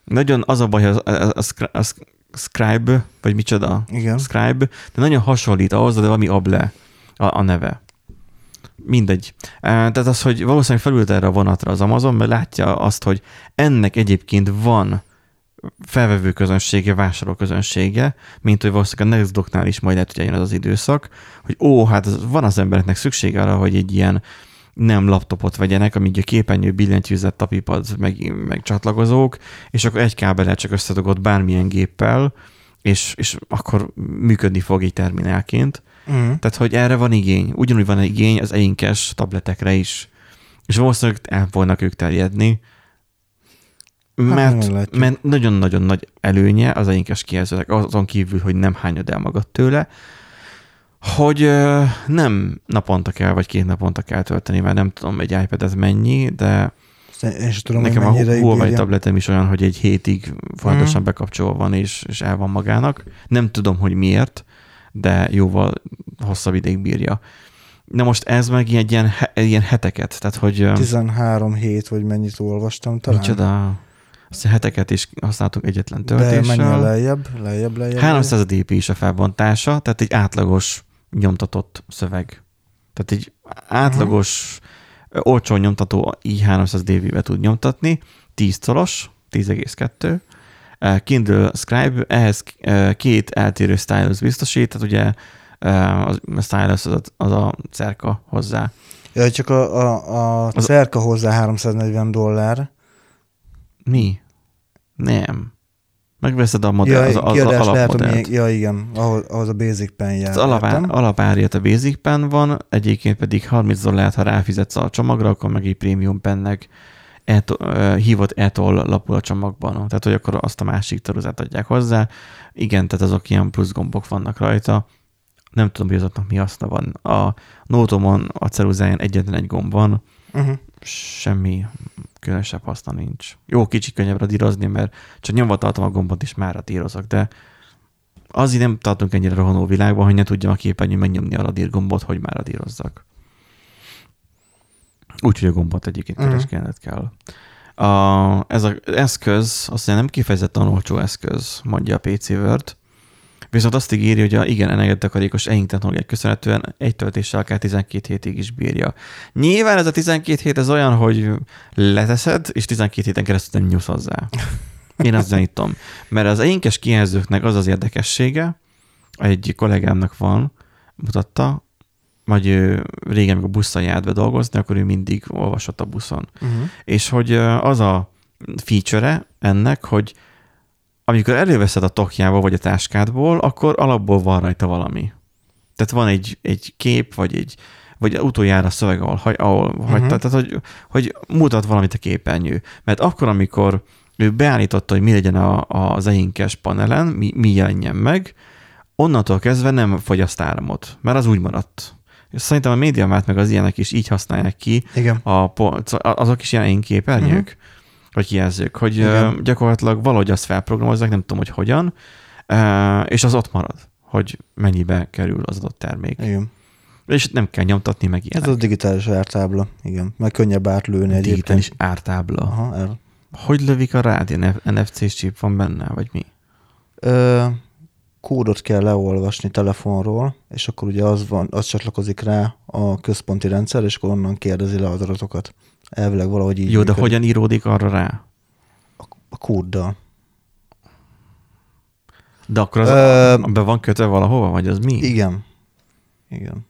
nagyon az a baj, a, a, a, a Scribe, vagy micsoda, Igen. Scribe, de nagyon hasonlít ahhoz, de valami Able a, a neve. Mindegy. Eh, Tehát az, hogy valószínűleg felült erre a vonatra az Amazon, mert látja azt, hogy ennek egyébként van felvevő közönsége, vásárló közönsége, mint hogy valószínűleg a Nextdocknál is majd lehet, hogy eljön az az időszak, hogy ó, hát van az embereknek szüksége arra, hogy egy ilyen nem laptopot vegyenek, amíg a képernyő billentyűzet, tapipad, meg, meg csatlakozók, és akkor egy kábelet csak összedugod bármilyen géppel, és, és akkor működni fog egy terminálként. Uh-huh. Tehát, hogy erre van igény. Ugyanúgy van igény az einkes tabletekre is. És valószínűleg el fognak ők terjedni, mert, meglátjuk. mert nagyon-nagyon nagy előnye az einkes kijelzőnek, azon kívül, hogy nem hányod el magad tőle, hogy nem naponta kell, vagy két naponta kell tölteni, mert nem tudom, egy iPad ez mennyi, de Én sem tudom, Nekem hogy a Huawei tabletem is olyan, hogy egy hétig folyamatosan Mhm. bekapcsolva van, és, és el van magának. Nem tudom, hogy miért, de jóval hosszabb ideig bírja. Na most ez meg ilyen, he- ilyen heteket, tehát hogy ö, 13 hét, vagy mennyit olvastam talán. micsoda, heteket is használtunk egyetlen De menjen töltéssel. lejjebb, lejjebb, lejjebb. 300 dp is a felbontása, tehát egy átlagos nyomtatott szöveg. Tehát egy átlagos, uh-huh. olcsó nyomtató így 300 dB-be tud nyomtatni, 10 colos, 10,2. Eh, Kindle Scribe ehhez eh, két eltérő stylus biztosít, tehát ugye eh, a stylus az a, az a cerka hozzá. Ja, csak a, a, a cerka hozzá 340 dollár. Mi? Nem. Megveszed a modell, Ja, az, az, az lehet, alapmodellt. ja igen, ahhoz, ahhoz a Basic Pen jár. Az alapár, a Basic Pen van, egyébként pedig 30 dollárt, ha ráfizetsz a csomagra, akkor meg egy Premium Pennek eto, uh, hívott etol lapul a csomagban. Tehát, hogy akkor azt a másik taruzát adják hozzá. Igen, tehát azok ilyen plusz gombok vannak rajta. Nem tudom, hogy azoknak mi haszna van. A Notomon a ceruzáján egyetlen egy gomb van, Uh-huh. semmi különösebb haszna nincs. Jó, kicsi könnyebb radírozni, mert csak nyomva tartom a gombot, és már radírozok, de azért nem tartunk ennyire rohanó világban, hogy ne tudjam a képernyőn megnyomni a radír gombot, hogy már radírozzak. Úgyhogy a gombot egyébként Mhm. keresgélned kell. A, ez az eszköz, azt mondja, nem kifejezetten olcsó eszköz, mondja a PC Word, viszont azt ígéri, hogy a igen energiatakarékos EINK technológiák köszönhetően egy töltéssel akár 12 hétig is bírja. Nyilván ez a 12 hét ez olyan, hogy leteszed, és 12 héten keresztül nem nyúlsz hozzá. Én azt gyanítom. Mert az einkes kijelzőknek az az érdekessége, egy kollégámnak van, mutatta, vagy régen, amikor busszal járt be dolgozni, akkor ő mindig olvasott a buszon. Uh-huh. És hogy az a feature ennek, hogy amikor előveszed a tokjába vagy a táskádból, akkor alapból van rajta valami. Tehát van egy, egy kép, vagy egy vagy utoljára szöveg, ahol, ahol uh-huh. hagyta, tehát hogy, hogy mutat valamit a képernyő. Mert akkor, amikor ő beállította, hogy mi legyen a, az einkes panelen, mi, mi jelenjen meg, onnantól kezdve nem fogyaszt áramot, mert az úgy maradt. És szerintem a médiamát meg az ilyenek is így használják ki, Igen. A, azok is ilyen képernyők, uh-huh. Vagy kijelzők, hogy Igen. gyakorlatilag valahogy azt felprogramozzák, nem tudom, hogy hogyan, és az ott marad, hogy mennyibe kerül az adott termék. Igen. És nem kell nyomtatni meg ilyenek. Ez a digitális ártábla, igen. Meg könnyebb átlőni egy Digitális ártábla. Aha, el. Hogy lövik a rád? NFC chip van benne, vagy mi? Ö, kódot kell leolvasni telefonról, és akkor ugye az, van, az csatlakozik rá a központi rendszer, és akkor onnan kérdezi le az adatokat. Elvileg valahogy így. Jó, működik. de hogyan íródik arra rá? A, a kóddal. De akkor az Ö, be van kötve valahova, vagy az mi? Igen. Igen.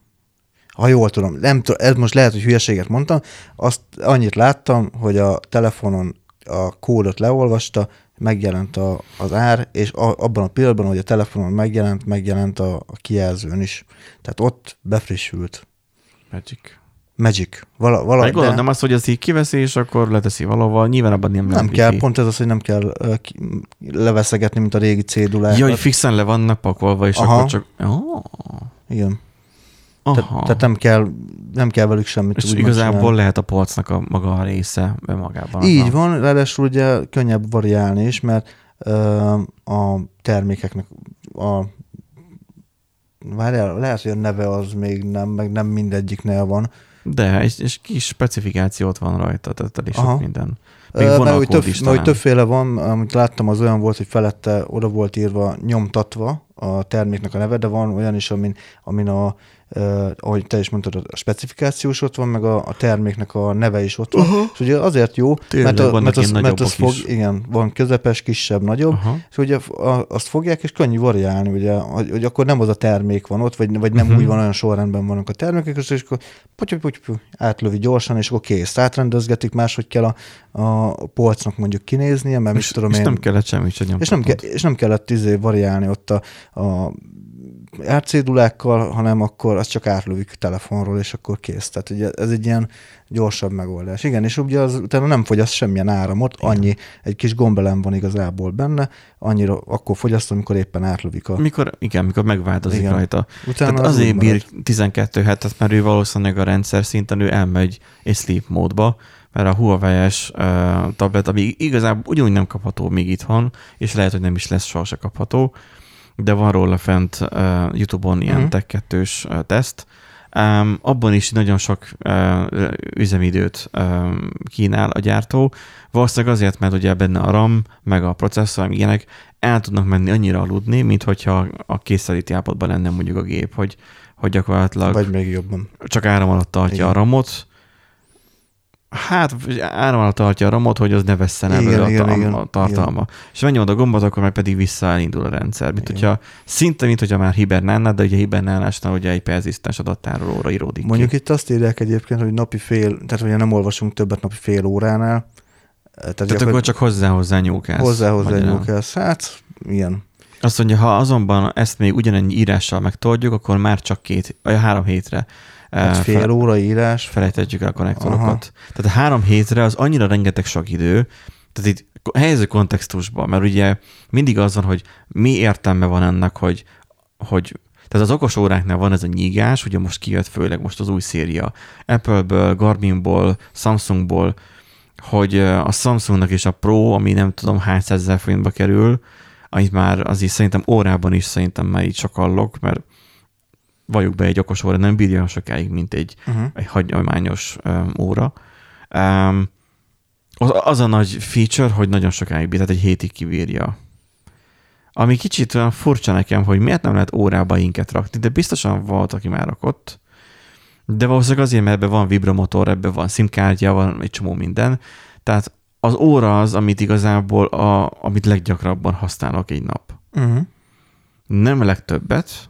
Ha jól tudom, nem tudom, ez most lehet, hogy hülyeséget mondtam, azt annyit láttam, hogy a telefonon a kódot leolvasta, megjelent a, az ár, és a, abban a pillanatban, hogy a telefonon megjelent, megjelent a, a kijelzőn is. Tehát ott befrissült. Magic. Magic. Vala, vala, Meg de... nem az, hogy az így kiveszi, és akkor leteszi valahol. Nyilván abban nem Nem kell, ki. pont ez az, hogy nem kell leveszegetni, mint a régi cédulák. Jaj, fixen le vannak pakolva, és Aha. akkor csak... Oh. Igen. Aha. tehát nem kell, nem kell velük semmit És igazából csinálni. lehet a polcnak a maga a része önmagában. Így van, ráadásul ugye könnyebb variálni is, mert ö, a termékeknek a Várjál, lehet, hogy a neve az még nem, meg nem mindegyiknél van. De, és, és kis specifikációt van rajta, tehát elég sok Aha. minden. Még uh, mert, hogy több, is mert, hogy többféle van, amit láttam, az olyan volt, hogy felette oda volt írva, nyomtatva a terméknek a neve, de van olyan is, amin, amin a Uh, ahogy te is mondtad, a specifikáció is ott van, meg a, a terméknek a neve is ott van. Uh-huh. És ugye azért jó, Tényleg, mert, a, mert, az, mert az fog, igen, van közepes, kisebb, nagyobb, uh-huh. és ugye a, azt fogják, és könnyű variálni, ugye, hogy, hogy akkor nem az a termék van ott, vagy, vagy nem uh-huh. úgy van, olyan sorrendben vannak a termékek, és akkor puty, puty, puty, átlövi gyorsan, és akkor kész. Átrendezgetik, máshogy kell a, a polcnak mondjuk kinéznie, mert és, tudom és én. nem kellett semmit sem és nem, ke- és nem kellett izé variálni ott a, a árcédulákkal, hanem akkor azt csak átlövik telefonról, és akkor kész. Tehát ugye ez egy ilyen gyorsabb megoldás. Igen, és ugye az utána nem fogyaszt semmilyen áramot, Igen. annyi, egy kis gombelem van igazából benne, annyira akkor fogyaszt, amikor éppen átlövik a... Mikor, igen, mikor megváltozik igen. rajta. Utána Tehát az azért bír 12 hetet, mert ő valószínűleg a rendszer szinten ő elmegy egy sleep módba, mert a Huawei-es uh, tablet, ami igazából ugyanúgy nem kapható még itthon, és lehet, hogy nem is lesz soha se kapható, de van róla fent uh, YouTube-on ilyen uh-huh. Tech 2 uh, teszt. Um, abban is nagyon sok uh, üzemidőt um, kínál a gyártó. Valószínűleg azért, mert ugye benne a RAM, meg a processzor, ilyenek el tudnak menni annyira aludni, mint hogyha a készenléti állapotban lenne mondjuk a gép, hogy, hogy gyakorlatilag Vagy még jobban. csak áram alatt tartja Igen. a ramot, Hát áram alatt tartja a ramot, hogy az ne vesszen el igen, a, igen, a, igen, a tartalma. Igen. És megnyomod a gombot, akkor meg pedig visszaindul a rendszer. Mint hogyha, szinte, mint hogyha már hibernálnád, de ugye hibernálásnál ugye egy perzisztens adattárolóra íródik Mondjuk ki. itt azt írják egyébként, hogy napi fél, tehát ugye nem olvasunk többet napi fél óránál. Tehát, tehát akkor csak hozzá-hozzá nyúlkálsz. Hozzá-hozzá nyúlkálsz. Hát, igen. Azt mondja, ha azonban ezt még ugyanennyi írással megtoldjuk, akkor már csak két, vagy három hétre Hát fél fel, óra írás. Felejtetjük el a konnektorokat. Aha. Tehát három hétre az annyira rengeteg sok idő, tehát itt helyező kontextusban, mert ugye mindig az van, hogy mi értelme van ennek, hogy, hogy tehát az okos óráknál van ez a nyígás, ugye most kijött főleg most az új széria Apple-ből, Garminból, Samsungból, hogy a Samsungnak és a Pro, ami nem tudom hány százezer forintba kerül, amit már azért szerintem órában is szerintem már így sokallok, mert valljuk be, egy okos óra nem bírja sokáig, mint egy, uh-huh. egy hagyományos um, óra. Um, az, az a nagy feature, hogy nagyon sokáig bír, tehát egy hétig kibírja. Ami kicsit olyan furcsa nekem, hogy miért nem lehet órába inket rakni, de biztosan volt, aki már rakott. De valószínűleg azért, mert ebben van vibromotor, ebben van simkártya, van egy csomó minden. Tehát az óra az, amit igazából, a, amit leggyakrabban használok egy nap. Uh-huh. Nem a legtöbbet,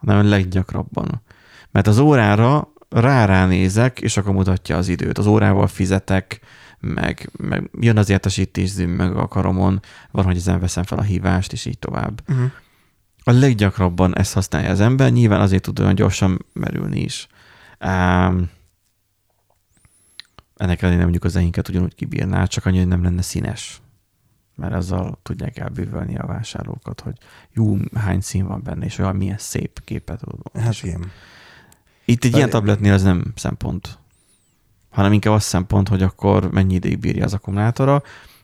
hanem a leggyakrabban. Mert az órára rá nézek, és akkor mutatja az időt. Az órával fizetek, meg, meg jön az értesítés meg a karomon, van, hogy ezen veszem fel a hívást, és így tovább. Uh-huh. A leggyakrabban ezt használja az ember, nyilván azért tud olyan gyorsan merülni is. Um, ennek ellenére mondjuk az enyénket ugyanúgy kibírná, csak annyi, hogy nem lenne színes. Mert azzal tudják elbűvölni a vásárlókat, hogy jó, hány szín van benne, és olyan milyen szép képet. Hát igen. Itt egy ilyen tabletnél ez nem szempont, hanem inkább az szempont, hogy akkor mennyi ideig bírja az akkumulátora.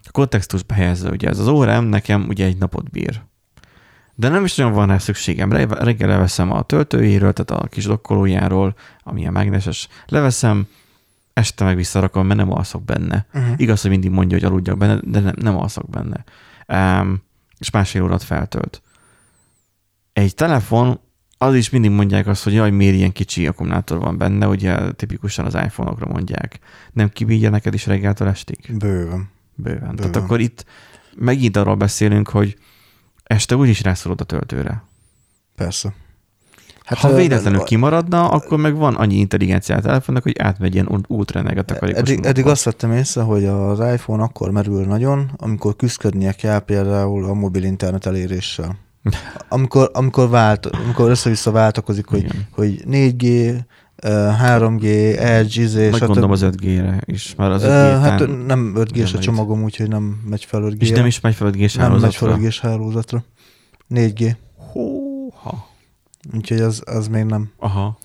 A kontextusba helyezve, ugye ez az órám nekem ugye egy napot bír. De nem is nagyon van rá szükségem. Re- Reggel leveszem a töltőjéről, tehát a kis dokkolójáról, ami a mágneses, leveszem, este meg visszarakom, mert nem alszok benne. Uh-huh. Igaz, hogy mindig mondja, hogy aludjak benne, de nem, nem alszok benne. Um, és másfél órát feltölt. Egy telefon, az is mindig mondják azt, hogy jaj, miért ilyen kicsi akkumulátor van benne, ugye tipikusan az iPhone-okra mondják. Nem kibírja neked is reggeltől estig? Bőven. Bőven. Tehát Bőven. akkor itt megint arról beszélünk, hogy este úgyis rászorod a töltőre. Persze. Hát, ha véletlenül kimaradna, akkor meg van annyi intelligenciát a telefonnak, hogy átmegy ilyen ultraneget takarékos Eddig, módba. eddig azt vettem észre, hogy az iPhone akkor merül nagyon, amikor küzdködnie kell például a mobil internet eléréssel. (laughs) Amikor, amikor, vált, amikor össze-vissza váltakozik, hogy, Igen. hogy 4G, ö, 3G, Edge, izé, stb. gondolom az 5G-re is, mert az 5G Ö, hát nem 5G-s a csomagom, úgyhogy nem megy fel 5 g és nem is megy fel 5G-s nem megy fel hálózatra. 5G-s hálózatra. 4G. Úgyhogy az, az még nem. Aha.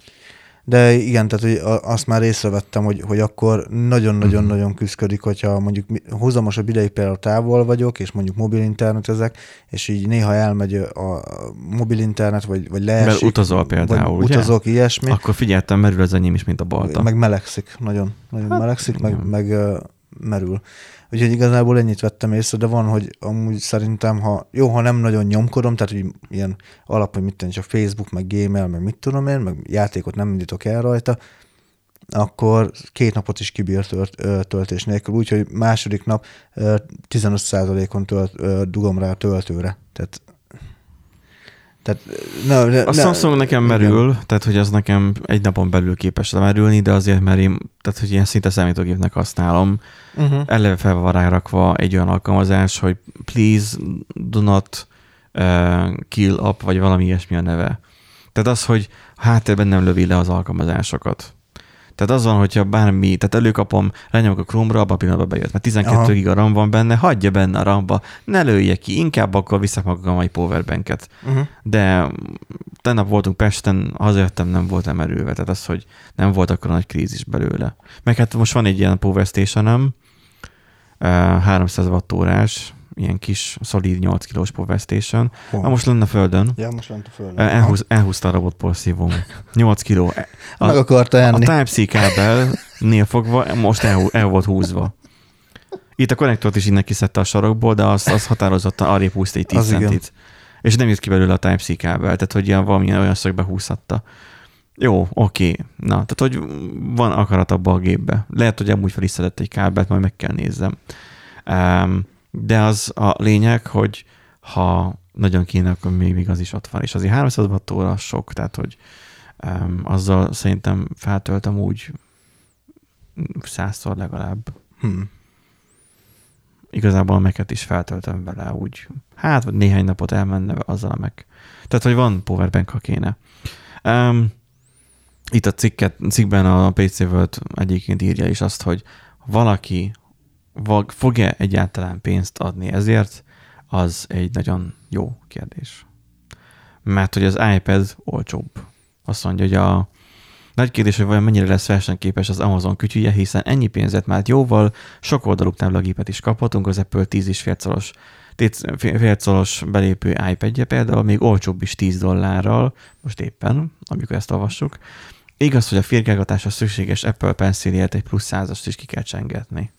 De igen, tehát hogy azt már észrevettem, hogy, hogy akkor nagyon-nagyon-nagyon küzdködik, hogyha mondjuk húzamosabb ideig például távol vagyok, és mondjuk mobil internetezek, és így néha elmegy a mobil internet, vagy, vagy leesik. Mert utazol például, vagy ugye? utazok, ilyesmi. Akkor figyeltem, merül az enyém is, mint a balta. Meg melegszik, nagyon, nagyon hát, melegszik, igen. meg, meg merül. Úgyhogy igazából ennyit vettem észre, de van, hogy amúgy szerintem, ha jó, ha nem nagyon nyomkodom, tehát hogy ilyen alap, hogy mit tenni, csak Facebook, meg Gmail, meg mit tudom én, meg játékot nem indítok el rajta, akkor két napot is kibír tölt, ö, töltés nélkül, úgyhogy második nap ö, 15%-on tölt, dugom rá a töltőre. Tehát, tehát ne, ne, A Samsung nekem igen. merül, tehát hogy az nekem egy napon belül képes lemerülni, de azért, mert én, tehát hogy ilyen szinte számítógépnek használom, Uh-huh. eleve fel van rárakva egy olyan alkalmazás, hogy please do not uh, kill up, vagy valami ilyesmi a neve. Tehát az, hogy háttérben nem lövi le az alkalmazásokat. Tehát az van, hogyha bármi, tehát előkapom, lenyomok a Chrome-ra, abban a pillanatban bejött, mert 12 Aha. giga RAM van benne, hagyja benne a RAM-ba, ne lője ki, inkább akkor vissza magam egy powerbanket. Uh-huh. De tegnap voltunk Pesten, hazajöttem, nem volt emerülve, tehát az, hogy nem volt akkor nagy krízis belőle. Meg hát most van egy ilyen Power station 300 wattórás, ilyen kis, szolid 8 kilós Power Station. Hol? Na most lenne a földön, Ja, most lent a földön. Elhúz, elhúzta a robotporszívóm. 8 kiló. A, Meg akarta a enni. Type-C kábelnél fogva most el, el volt húzva. Itt a konnektort is innen kiszedte a sarokból, de az, az határozottan arrébb húzta egy 10 Az igen. centit. És nem jött ki belőle a Type-C kábel, tehát hogy ilyen valamilyen olyan szögbe húzhatta. Jó, oké. Na, tehát hogy van akarat abba a gépbe. Lehet, hogy amúgy fel is szedett egy kábelt, majd meg kell nézzem. Um, de az a lényeg, hogy ha nagyon kéne, akkor még, az is ott van. És azért 300 wattóra az sok, tehát hogy um, azzal szerintem feltöltöm úgy százszor legalább. Hm. Igazából a meket is feltöltöm vele úgy. Hát, vagy néhány napot elmenne azzal a meg. Tehát, hogy van powerbank, ha kéne. Um, itt a cikket, cikkben a PC World egyébként írja is azt, hogy valaki va- fog-e egyáltalán pénzt adni ezért, az egy nagyon jó kérdés. Mert hogy az iPad olcsóbb. Azt mondja, hogy a nagy kérdés, hogy vajon mennyire lesz versenyképes az Amazon kütyüje, hiszen ennyi pénzet már jóval sok oldalú táblagépet is kaphatunk, az Apple 10,5 colos, 10 colos belépő iPad-je például még olcsóbb is 10 dollárral, most éppen, amikor ezt olvassuk. Igaz, hogy a firkálgatásra szükséges Apple pencil egy plusz százast is ki kell csengetni.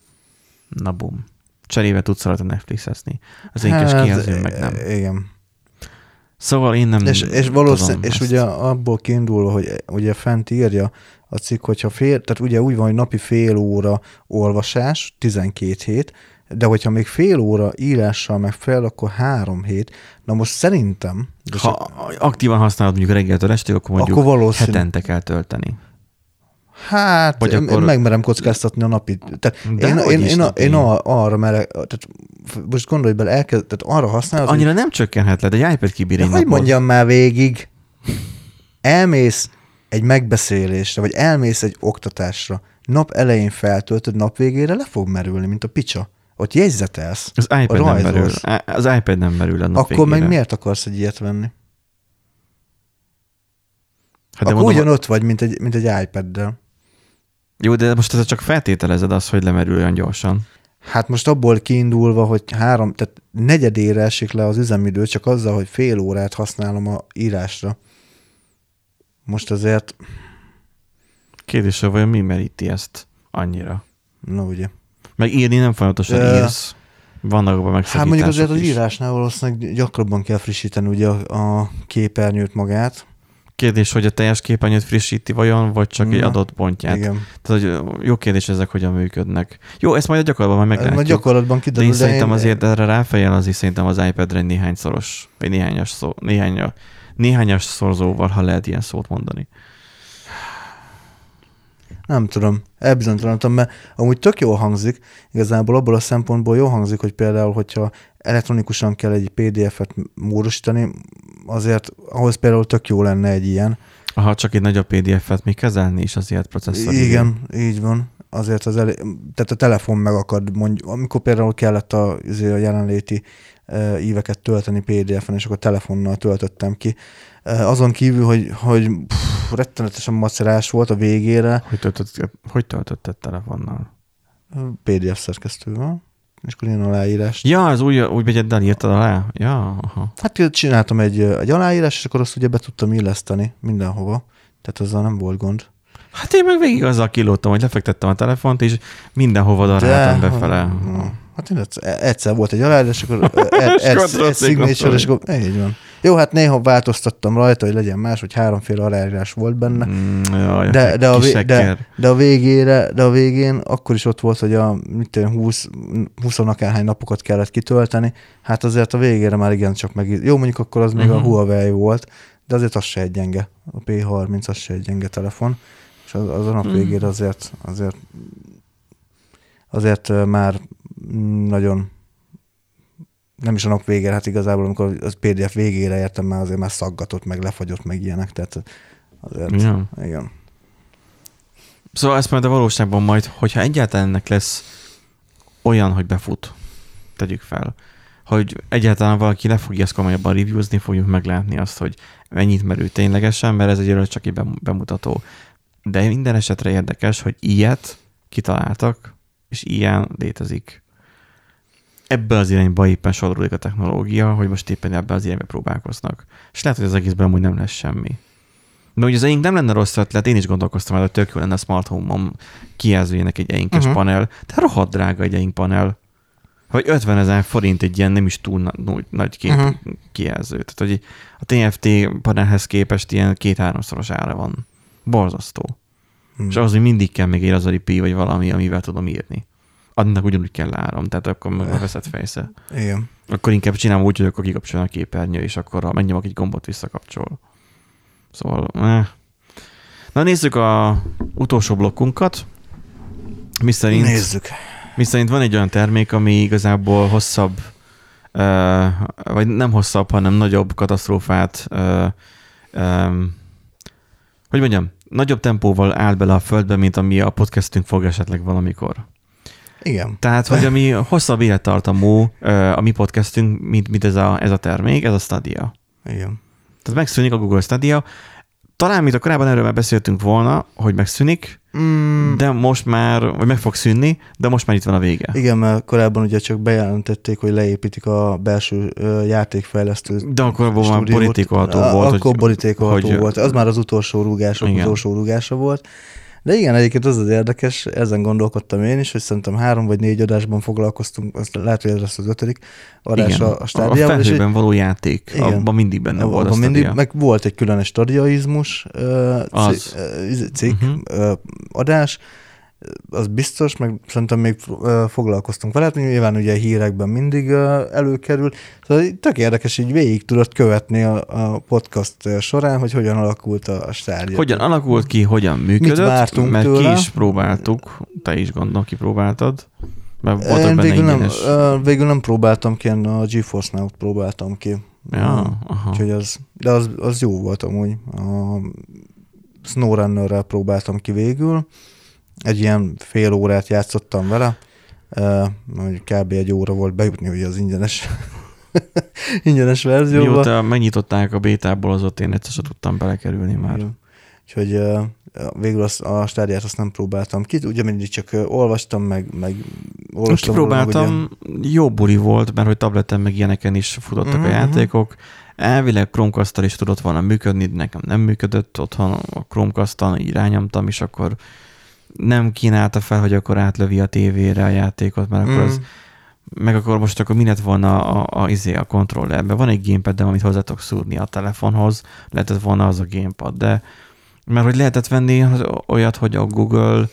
Na bum. Cserébe tudsz rajta Netflixezni. Az én kis kijelzőm meg nem. Hát, Igen. Szóval én nem És, és valószínűleg, és ezt. ugye abból kiindulva, hogy ugye fent írja a cikk, hogyha fél, tehát ugye úgy van, hogy napi fél óra olvasás, 12 hét, de hogyha még fél óra írással meg fel, akkor három hét. Na most szerintem, Ha aktívan használod mondjuk reggeltől estig, akkor mondjuk akkor valószínű, hetente kell tölteni. Hát, Vagy akkor- megmerem kockáztatni a napi. Tehát De én, hogy én, én, napi. én, arra mere, tehát most gondolj bele, elkezd, tehát arra használod, hogy Annyira nem csökkenhet le, de egy iPad kibír de hogy mondjam már végig, elmész, egy megbeszélésre, vagy elmész egy oktatásra, nap elején feltöltöd, nap végére le fog merülni, mint a picsa. Ott jegyzetelsz. Az iPad nem rajzolsz. merül. Az iPad nem merül a nap Akkor meg végére. miért akarsz egy ilyet venni? Hát Akkor mondom, ugyanott vagy, mint egy, mint egy iPad-del. Jó, de most ez csak feltételezed azt, hogy lemerül olyan gyorsan. Hát most abból kiindulva, hogy három, tehát negyedére esik le az üzemidő, csak azzal, hogy fél órát használom a írásra. Most azért, Kérdés, hogy vajon mi meríti ezt annyira? na ugye. Meg írni nem folyamatosan Ö, írsz. Vannak abban megszakítások Hát mondjuk azért az is. írásnál valószínűleg gyakrabban kell frissíteni ugye a, a képernyőt magát. Kérdés, hogy a teljes képernyőt frissíti vajon, vagy csak egy Na, adott pontját. Igen. Tehát, hogy jó kérdés ezek, hogyan működnek. Jó, ezt majd a gyakorlatban majd Ez majd meglátjuk. gyakorlatban de kiderül. én szerintem én- azért erre ráfejel azért szerintem az iPad-re egy néhányszoros, vagy néhányas szó, néhány, néhányas szorzóval, ha lehet ilyen szót mondani. Nem tudom, elbizonytalanodtam, mert amúgy tök jól hangzik, igazából abból a szempontból jól hangzik, hogy például, hogyha elektronikusan kell egy PDF-et módosítani, azért ahhoz például tök jó lenne egy ilyen. Ha csak egy nagyobb PDF-et még kezelni is azért processzor. Igen, így van. Azért az elé... tehát a telefon megakad, mondjuk, amikor például kellett a, azért a jelenléti e, íveket tölteni PDF-en, és akkor telefonnal töltöttem ki. E, azon kívül, hogy, hogy pff, rettenetesen macerás volt a végére, Hogy, töltött, hogy töltötted telefonnal? PDF szerkesztővel, és akkor ilyen aláírás. Ja, az új, úgy begyeddel írtad alá? Ja, aha. Hát csináltam egy, egy aláírás, és akkor azt ugye be tudtam illeszteni mindenhova. Tehát azzal nem volt gond. Hát én meg végig azzal kilóttam, hogy lefektettem a telefont, és mindenhova daráltam befele. Mm. Hát én egyszer, egyszer volt egy aláírás, akkor egy, egy, egy signature, és akkor így van. Jó, hát néha változtattam rajta, hogy legyen más, hogy háromféle aláírás volt benne. Mm, jaj, De, de, a, vé- de, de, a végére, de a végén akkor is ott volt, hogy a mit tudom, 20, 20 akárhány napokat kellett kitölteni, hát azért a végére már igen csak meg... Jó, mondjuk akkor az még Mhm. a Huawei volt, de azért az se egy gyenge. A P30 az se egy gyenge telefon, és az, az a nap Mhm. végére azért, azért azért már mm, nagyon nem is a nap végére, hát igazából amikor az PDF végére értem már azért már szaggatott, meg lefagyott, meg ilyenek, tehát azért, Ja. igen. Szóval ezt majd a valóságban majd, hogyha egyáltalán ennek lesz olyan, hogy befut, tegyük fel, hogy egyáltalán valaki le fogja ezt komolyabban reviewzni, fogjuk meglátni azt, hogy mennyit merül ténylegesen, mert ez egyelőre csak egy bem- bemutató. De minden esetre érdekes, hogy ilyet kitaláltak, és ilyen létezik. Ebbe az irányba éppen sodródik a technológia, hogy most éppen ebbe az irányba próbálkoznak. És lehet, hogy az egészben amúgy nem lesz semmi. De hogy az eink nem lenne rossz ötlet, én is gondolkoztam el, hogy tök jó lenne a smart home-om kijelzőjének egy einkes Mhm. uh-huh. panel, de rohadt drága egy eink panel. Vagy 50 ezer forint egy ilyen nem is túl na- nagy, nagy kép Mhm. uh-huh. kijelző. Tehát, hogy a TFT panelhez képest ilyen két-háromszoros ára van. Borzasztó. Hmm. És az, hogy mindig kell még egy Raspberry Pi, vagy valami, amivel tudom írni. Annak ugyanúgy kell áram, tehát akkor meg veszed fejsze. Igen. Akkor inkább csinálom úgy, hogy akkor kikapcsolja a képernyő, és akkor ha megnyomok egy gombot, visszakapcsol. Szóval, eh. Na nézzük a utolsó blokkunkat. Mi szerint, Nézzük. mi szerint van egy olyan termék, ami igazából hosszabb, ö, vagy nem hosszabb, hanem nagyobb katasztrófát, ö, ö, hogy mondjam, nagyobb tempóval áll bele a földbe, mint ami a podcastünk fog esetleg valamikor. Igen. Tehát, hogy ami hosszabb élettartamú a mi podcastünk, mint, mint ez, a, ez a termék, ez a Stadia. Igen. Tehát megszűnik a Google Stadia. Talán, mint a korábban erről már beszéltünk volna, hogy megszűnik, Mm, de most már, vagy meg fog szűnni, de most már itt van a vége. igen, mert korábban ugye csak bejelentették, hogy leépítik a belső játékfejlesztő De akkor abban már borítékolható volt. Akkor borítékolható hogy- volt. Az már az utolsó rúgások, Igen. utolsó rúgása volt. De igen, egyébként az az érdekes, ezen gondolkodtam én is, hogy szerintem három vagy négy adásban foglalkoztunk, azt lehet, hogy ez lesz az ötödik adás Igen, a, a a stádiában. és felhőben való játék, Igen. abban mindig benne volt abban mindig, meg volt egy külön stadiaizmus Az. ö, cikk, ö, adás, az biztos, meg szerintem még foglalkoztunk vele, hát nyilván ugye a hírekben mindig előkerül. Szóval tök érdekes, így végig tudod követni a, a podcast során, hogy hogyan alakult a, stádia. Hogyan alakult ki, hogyan működött, vártunk mert tőle? ki is próbáltuk, te is gondolom, kipróbáltad, mert voltak Én végül nem, végül nem próbáltam ki, én a GeForce Now-t próbáltam ki. Ja, aha. Úgyhogy az, de az, az jó volt amúgy. A, SnowRunner-rel próbáltam ki végül. Egy ilyen fél órát játszottam vele. Uh, kb. egy óra volt bejutni ugye az ingyenes (laughs) ingyenes verzióba. Mióta megnyitották a bétából, az ott én egyszer sem tudtam belekerülni már. Igen. Úgyhogy végül azt, a stádiát azt nem próbáltam ki, ugye mindig csak olvastam, meg, meg olvastam. Próbáltam, róla, jó buli volt, mert hogy tableten meg ilyeneken is futottak uh-huh. a mhm, játékok. Elvileg chromecast is tudott volna működni, de nekem nem működött otthon a Chromecast-tal, így rányomtam, és akkor nem kínálta fel, hogy akkor átlövi a tévére a játékot, mert akkor mm. az meg akkor most akkor mi lett volna a, a, a, izé, a kontrollerben? Van egy gamepad, amit hozzátok szúrni a telefonhoz, lehetett volna az a gamepad, de mert hogy lehetett venni olyat, hogy a Google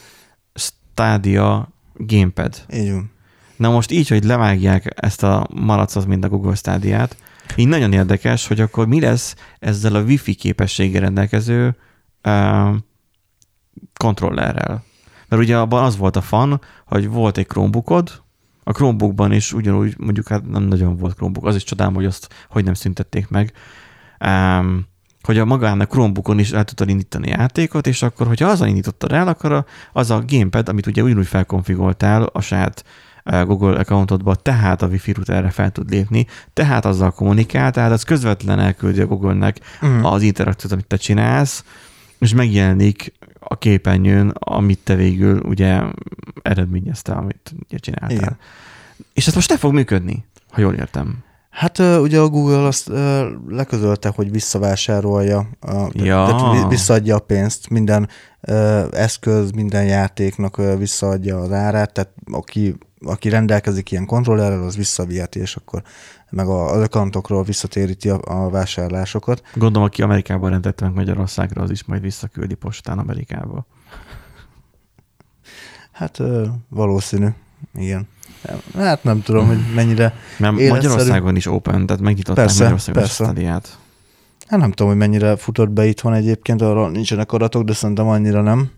Stadia gamepad. Így van. Na most így, hogy levágják ezt a malacot, mint a Google Stadia-t, így nagyon érdekes, hogy akkor mi lesz ezzel a wifi képességgel rendelkező uh, kontrollerrel. Mert ugye abban az volt a fan, hogy volt egy Chromebookod, a Chromebookban is ugyanúgy, mondjuk hát nem nagyon volt Chromebook, az is csodálom, hogy azt hogy nem szüntették meg, um, hogy a magán a Chromebookon is el tudtad indítani játékot, és akkor, hogyha az indítottad el, akkor az a gamepad, amit ugye ugyanúgy felkonfigoltál a saját Google accountodba, tehát a Wi-Fi routerre fel tud lépni, tehát azzal kommunikál, tehát az közvetlen elküldi a Google-nek uh-huh. az interakciót, amit te csinálsz, és megjelenik a képernyőn, amit te végül ugye eredményezte, amit ugye csináltál. Igen. És ez most ne fog működni, ha jól értem. Hát ugye a Google azt leközölte, hogy visszavásárolja, ja. tehát visszaadja a pénzt, minden eszköz, minden játéknak visszaadja az árát, tehát aki, aki rendelkezik ilyen kontrollerrel, az visszaviheti, és akkor meg az accountokról visszatéríti a, a vásárlásokat. Gondolom, aki Amerikában rendette meg Magyarországra, az is majd visszaküldi postán Amerikába. Hát valószínű, igen. Hát nem tudom, hogy mennyire Mert Magyarországon is open, tehát megnyitották persze, Magyarországon persze. a stadiát. Hát nem tudom, hogy mennyire futott be itthon egyébként, arra nincsenek adatok, de szerintem annyira nem.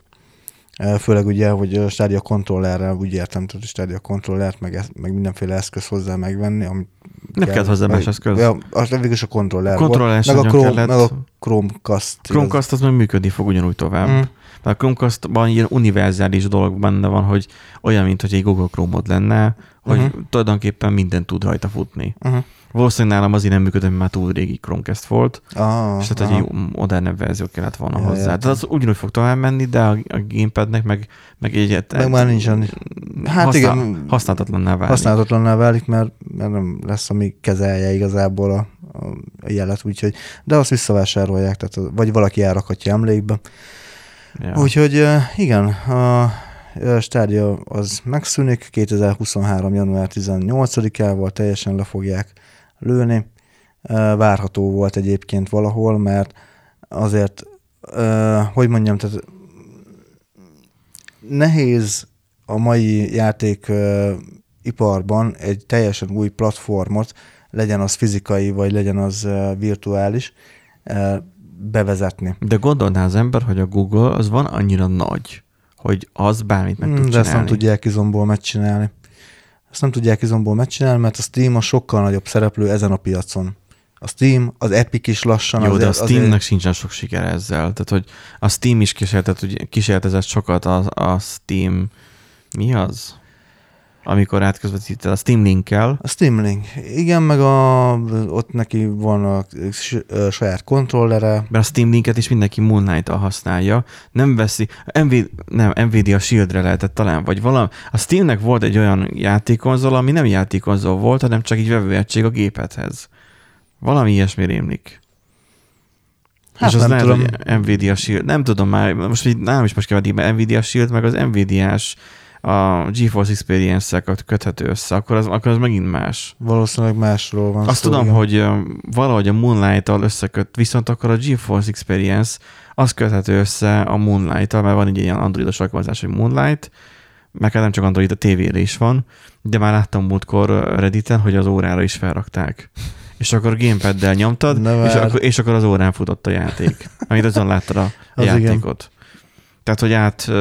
Főleg ugye, hogy a stádia kontrollerrel, úgy értem, tehát a stádia kontrollert, meg, meg mindenféle eszköz hozzá megvenni, amit nem kell, kell hozzá más eszköz. Ja, az végül is a kontroller, kontroller volt. Meg a, Chrome, meg a Chromecast. Chromecast az meg működni fog ugyanúgy tovább. Mm. A Chromecast-ban ilyen univerzális dolog benne van, hogy olyan, mint hogy egy Google Chrome-od lenne, hogy uh-huh. tulajdonképpen minden tud rajta futni. Uh-huh. Valószínűleg nálam azért nem működött, mert már túl régi Chromecast volt, ah, és tehát egy modernebb verzió kellett volna ja, hozzá. Tehát az ugyanúgy fog tovább menni, de a, a gamepadnek meg, meg egyet... Meg már nincsen. Hát használ, igen. Használhatatlanná válik. Használhatatlanná válik, mert, mert nem lesz, ami kezelje igazából a, a jelet, úgyhogy, de azt visszavásárolják, tehát vagy valaki elrakhatja emlékbe. Ja. Úgyhogy igen, a stádia az megszűnik, 2023. január 18-ával teljesen le fogják lőni. Várható volt egyébként valahol, mert azért, hogy mondjam, tehát nehéz a mai játék iparban egy teljesen új platformot, legyen az fizikai, vagy legyen az virtuális, bevezetni. De gondolná az ember, hogy a Google az van annyira nagy, hogy az bármit meg tud De csinálni. ezt nem tudják izomból megcsinálni. Ezt nem tudják izomból megcsinálni, mert a Steam a sokkal nagyobb szereplő ezen a piacon. A Steam, az Epic is lassan. Jó, azért, de a Steamnek azért... sincsen sok siker ezzel. Tehát, hogy a Steam is kísérletezett, kísérletezett sokat a, a Steam, mi az? Amikor átközvetíted a Steam Link-kel. A Steam Link, igen, meg a, ott neki van a saját kontrollere. Mert a Steam Link-et is mindenki Moonlight-tal használja. Nem veszi, MV, nem, Nvidia Shield-re lehetett talán, vagy valami. A Steamnek volt egy olyan játékonzol, ami nem játékonzol volt, hanem csak egy vevőegység a gépethez. Valami ilyesmi rémlik. Hát és az nem lehet, tudom. hogy Nvidia Shield, nem tudom már, most nálam is most kevedik, mert Nvidia Shield, meg az Nvidia-s a GeForce Experience-szel köthető össze, akkor az, akkor az megint más. Valószínűleg másról van Azt szó, tudom, igen. hogy valahogy a Moonlight-tal összeköt, viszont akkor a GeForce Experience az köthető össze a Moonlight-tal, mert van egy ilyen androidos alkalmazás, hogy Moonlight, meg hát nem csak Android, a tévére is van, de már láttam múltkor Redditen, hogy az órára is felrakták. És akkor gamepaddel nyomtad, és akkor, és akkor az órán futott a játék. Amit azon láttad a az játékot. Igen. Tehát, hogy át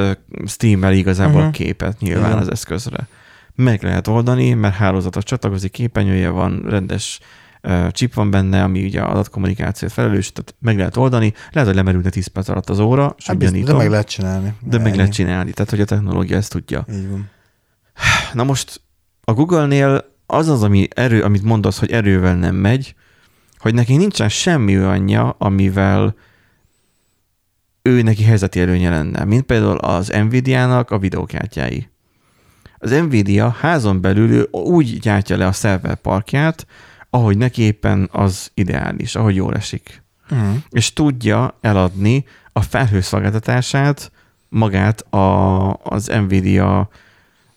Steam-el igazából uh-huh. a képet nyilván Igen. az eszközre. Meg lehet oldani, mert hálózatos csatlakozik, képenyője van, rendes ö, chip van benne, ami ugye adatkommunikációt felelős, tehát meg lehet oldani, lehet, hogy lemerülne 10 perc alatt az óra, Hát biztos, de meg lehet csinálni. de meg Ennyi. lehet csinálni, tehát hogy a technológia ezt tudja. Így van. Na most a Google-nél az az, ami erő, amit mondasz, hogy erővel nem megy, hogy neki nincsen semmi olyanja, amivel ő neki helyzeti előnye lenne, mint például az Nvidia-nak a videókártyái. Az Nvidia házon belül úgy gyártja le a szerverparkját, ahogy neki éppen az ideális, ahogy jól esik. Uh-huh. És tudja eladni a felhőszolgáltatását, magát a, az Nvidia,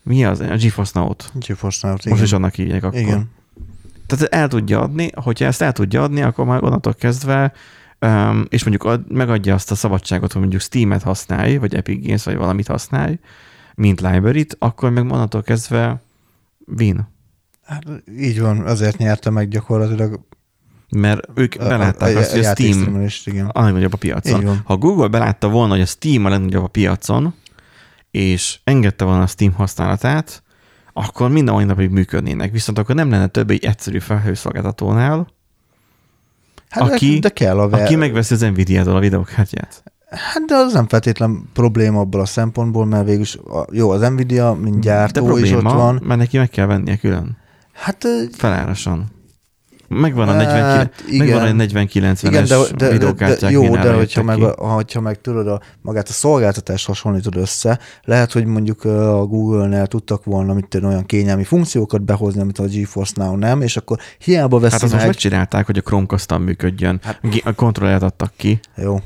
mi az? A GeForce Note. GeForce Now, Most is annak hívják akkor. Igen. Tehát el tudja adni, hogyha ezt el tudja adni, akkor már onnantól kezdve, um, és mondjuk ad, megadja azt a szabadságot, hogy mondjuk Steam-et használj, vagy Epic Games, vagy valamit használj, mint library-t, akkor meg onnantól kezdve win. Hát, így van, azért nyerte meg gyakorlatilag Mert ők belátták azt, hogy a Steam játékstreamelést, igen. a legnagyobb a piacon. Ha Google belátta volna, hogy a Steam a legnagyobb a piacon, és engedte volna a Steam használatát, akkor minden mai napig működnének. Viszont akkor nem lenne több egy egyszerű felhőszolgáltatónál, Hát Aki- de, kell a ver... aki megveszi az Nvidia-tól a videókártyát. Hát de az nem feltétlen probléma abból a szempontból, mert végülis a, jó, az Nvidia, mint De gyártó is ott probléma, van. mert neki meg kell vennie külön. Hát Felárasan. Megvan a Hát, 49, igen. megvan a 40-90-es igen, de, de, de, videókártyák, de jó, de hogyha meg, a, hogyha meg tudod, a, magát a szolgáltatást hasonlítod össze, lehet, hogy mondjuk a Google-nél tudtak volna mit tudom, olyan kényelmi funkciókat behozni, amit a GeForce Now nem, és akkor hiába veszi Hát azt most meg. megcsinálták, hogy a Chromecast-on működjön. Hát, a kontrollert adtak ki. Jó,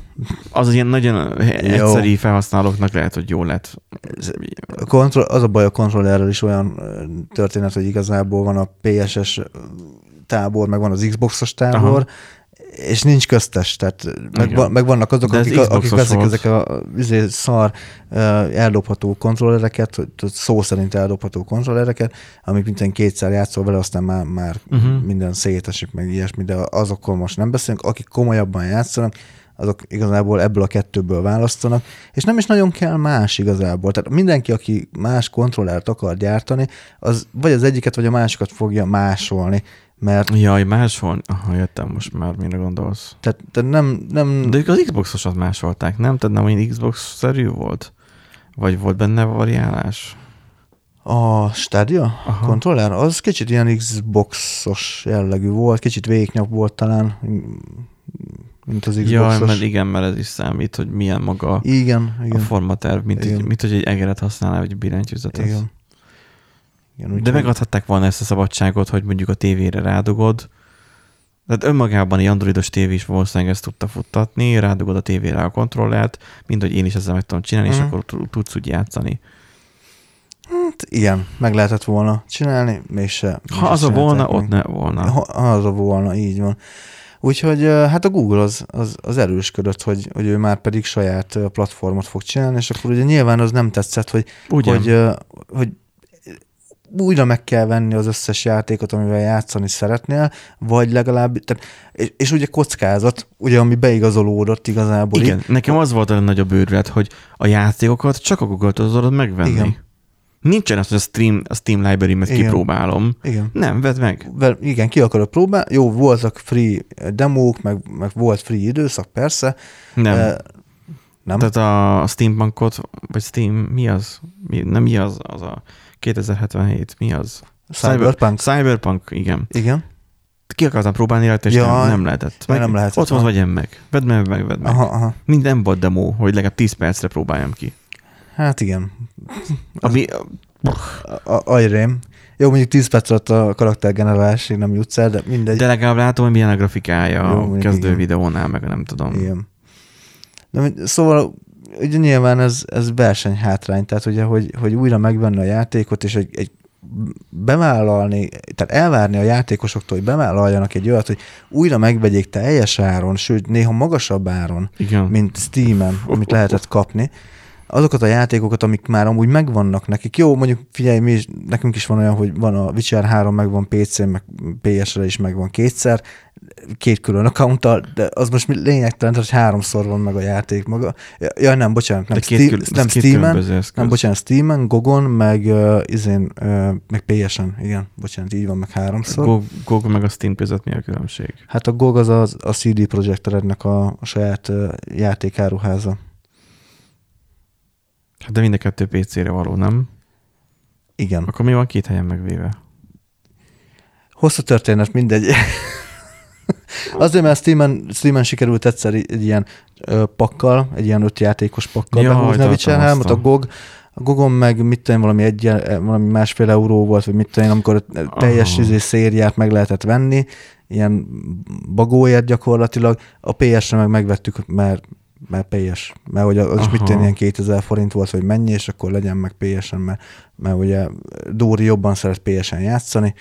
Az ilyen nagyon egyszerű felhasználóknak lehet, hogy jó lett. Kontroll, az a baj a kontrollerrel is olyan történet, hogy igazából van a PSS tábor, meg van az Xboxos tábor, Aha. és nincs köztes, tehát meg, van, meg vannak azok, De akik, akik Xboxos veszik ezek a izé, szar eldobható kontrollereket, szó szerint eldobható kontrollereket, amik minden kétszer játszol vele, aztán már, már uh-huh. minden szétesik, meg ilyesmi, de azokról most nem beszélünk, akik komolyabban játszanak, azok igazából ebből a kettőből választanak, és nem is nagyon kell más igazából. Tehát mindenki, aki más kontrollert akar gyártani, az vagy az egyiket, vagy a másikat fogja másolni, mert Jaj, máshol? Aha, jöttem most már, mire gondolsz. tehát, tehát nem, nem De ők az Xboxosat másolták, nem? Tehát nem olyan Xbox-szerű volt? Vagy volt benne variálás? a Stadia Aha. kontroller, az kicsit ilyen Xboxos jellegű volt, kicsit véknyabb volt talán, mint az Xboxos. Jaj, mert igen, mert ez is számít, hogy milyen maga igen, a igen, formaterv, mint, Igen. egy, mint hogy egy egeret használnál, vagy egy billentyűzetet. igen. Igen De úgyhogy- megadhatták volna ezt a szabadságot, hogy mondjuk a tévére rádugod. Tehát önmagában egy androidos tévé is valószínűleg ezt tudta futtatni, rádugod a tévére a kontrollert, mint hogy én is ezzel meg tudom csinálni, és Mhm. akkor tud- tudsz úgy játszani. Hát igen, meg lehetett volna csinálni, mégse. Ha az a volna, csinálták ott ne volna. Ha az a volna, így van. Úgyhogy hát a Google az, az, az erősködött, hogy, hogy ő már pedig saját platformot fog csinálni, és akkor ugye nyilván az nem tetszett, hogy, Ugye? hogy, hogy újra meg kell venni az összes játékot, amivel játszani szeretnél, vagy legalább, tehát, és, és ugye kockázat, ugye ami beigazolódott igazából. Igen, itt. nekem az volt a legnagyobb őrület, hogy a játékokat csak a Google-től tudod megvenni. Igen. Nincsen az, hogy a Steam, a Steam library-met Igen. kipróbálom. Igen. Nem, vedd meg. Vel- igen, ki akarod próbálni. Jó, voltak free demók, meg, meg volt free időszak, persze. Nem. Eh, nem? Tehát a Steampunkot, vagy Steam, mi az? Mi, nem mi az? Az a 2077, mi az? Cyberpunk. Cyber, Cyberpunk, igen. Igen. Ki akartam próbálni rajta, és Ja, nem, nem lehetett. ja, nem lehetett, Ott van, vegyem meg. Vedd meg, meg, vedd meg. Aha, aha. Minden volt demo, hogy legalább 10 percre próbáljam ki. Hát igen. Ami, Ajrém. Jó, mondjuk 10 perc alatt a karaktergenerálásig nem jutsz el, de mindegy. de legalább látom, hogy milyen a grafikája Jó, a kezdő igen. videónál, meg nem tudom. Igen. De, szóval ugye nyilván ez, ez versenyhátrány, tehát ugye, hogy, hogy újra megvenni a játékot, és egy, egy bevállalni, tehát elvárni a játékosoktól, hogy bevállaljanak egy olyat, hogy újra megvegyék teljes áron, sőt, néha magasabb áron, Igen. mint Steam-en, amit lehetett kapni, azokat a játékokat, amik már amúgy megvannak nekik. Jó, mondjuk figyelj, mi is, nekünk is van olyan, hogy van a Witcher 3, megvan PC-n, meg PS-re is megvan kétszer, két külön accounttal, de az most lényegtelen, hogy háromszor van meg a játék maga. Ja, nem, bocsánat, nem, Steam, nem Steam-en, nem, bocsánat, Steam-en, Gogon, meg uh, izén, uh, meg PS-en, igen, bocsánat, így van, meg háromszor. GOG, GOG meg a Steam között mi a különbség? Hát a GOG az a, a CD Projekt Rednek a, a saját uh, játékáruháza. De mind a kettő PC-re való, nem? Igen. Akkor mi van két helyen megvéve? Hosszú történet, mindegy. (laughs) Azért, mert Steam-en, Steam-en sikerült egyszer egy ilyen ö, pakkal, egy ilyen öt játékos pakkal ja, behúzni a Witcher 3 a GOG, a Gogon meg mit tudom, valami, egy, valami másfél euró volt, vagy mit tudom, amikor teljes izé szériát meg lehetett venni, ilyen bagóért gyakorlatilag. A PS-re meg megvettük, mert mert PS, mert hogy az is mit ilyen 2000 forint volt, hogy mennyi, és akkor legyen meg PS-en, mert, mert ugye Dóri jobban szeret PS-en játszani,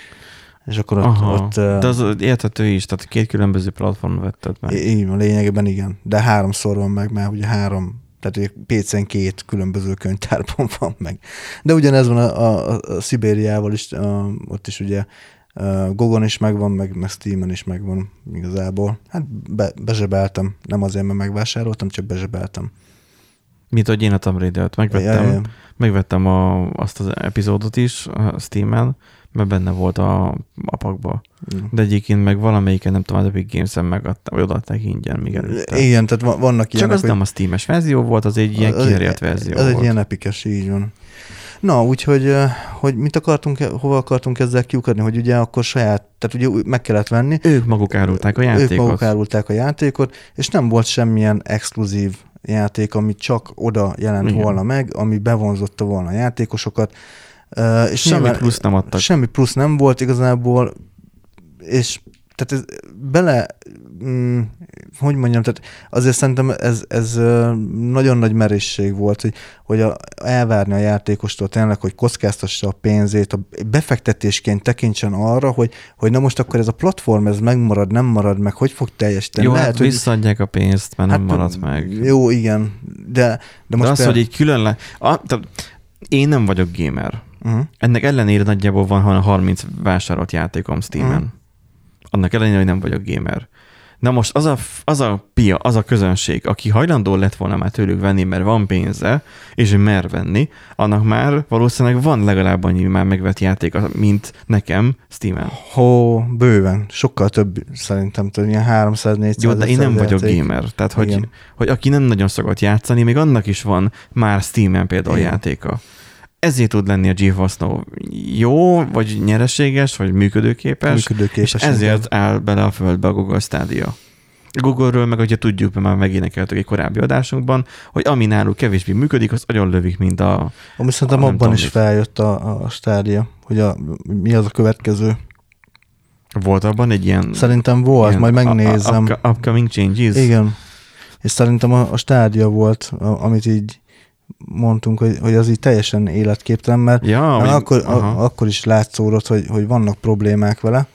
és akkor ott... Aha, ott de az érthető is, tehát két különböző platformon vetted meg. Így van, lényegében igen, de háromszor van meg, mert ugye három, tehát PC-n két különböző könyvtárban (laughs) van meg. De ugyanez van a, a, a Szibériával is, a, ott is ugye Gogon is megvan, meg, meg Steam-en is megvan igazából. Hát be, bezsebeltem, nem azért, mert megvásároltam, csak bezsebeltem. Mint hogy én a Tomb Raider-t megvettem, ja, ja. megvettem a, azt az epizódot is a Steam-en, mert benne volt a, apakba. Mm. De egyébként meg valamelyiken, nem tudom, az Epic Games-en megadta, vagy odaadták ingyen még előtte. Igen, tehát vannak ilyenek. Csak az hogy... nem a Steam-es verzió volt, az egy ilyen kiherjelt verzió Ez volt. egy ilyen epikes, így van. Na, úgyhogy hogy mit akartunk, hova akartunk ezzel kiukadni, hogy ugye akkor saját, tehát ugye meg kellett venni. Ők maguk árulták a játékot. Ők maguk árulták a játékot, és nem volt semmilyen exkluzív játék, ami csak oda jelent Igen. volna meg, ami bevonzotta volna a játékosokat. Uh, és semmi plusz nem adtak. Semmi plusz nem volt igazából, és tehát ez bele, mm, hogy mondjam, tehát azért szerintem ez, ez nagyon nagy merészség volt, hogy, hogy a, elvárni a játékostól tényleg, hogy kockáztassa a pénzét, a befektetésként tekintsen arra, hogy, hogy na most akkor ez a platform, ez megmarad, nem marad meg, hogy fog teljesíteni. Jó, Lehet, hát hogy... visszaadják a pénzt, mert hát, nem marad meg. Jó, igen, de, de most... De az, például... hogy egy külön le... A, tehát én nem vagyok gamer. Uh-huh. Ennek ellenére nagyjából van 30 vásárolt játékom Steam-en. Uh-huh annak ellenére, hogy nem vagyok gamer. Na most az a, az a pia, az a közönség, aki hajlandó lett volna már tőlük venni, mert van pénze, és mer venni, annak már valószínűleg van legalább annyi már megvett játék, mint nekem Steam-en. Hó, bőven. Sokkal több szerintem, tudom, ilyen 300-400 Jó, de én nem vagyok játék. gamer. Tehát, hogy, hogy aki nem nagyon szokott játszani, még annak is van már Steam-en például Igen. játéka ezért tud lenni a GeForce Now jó, vagy nyereséges, vagy működőképes, működőképes és ezért igen. áll bele a földbe a Google Stadia. Google-ről meg, hogyha tudjuk, mert már megénekeltük egy korábbi adásunkban, hogy ami náluk kevésbé működik, az nagyon lövik, mint a... Ami szerintem abban is feljött a, a stádia, hogy a, mi az a következő. Volt abban egy ilyen... Szerintem volt, ilyen majd megnézem. A, a, upcoming changes. Igen. És szerintem a, a stádia volt, a, amit így mondtunk, hogy, hogy az így teljesen életképtelen, mert, ja, mert akkor, a, akkor is látszódott, hogy, hogy vannak problémák vele.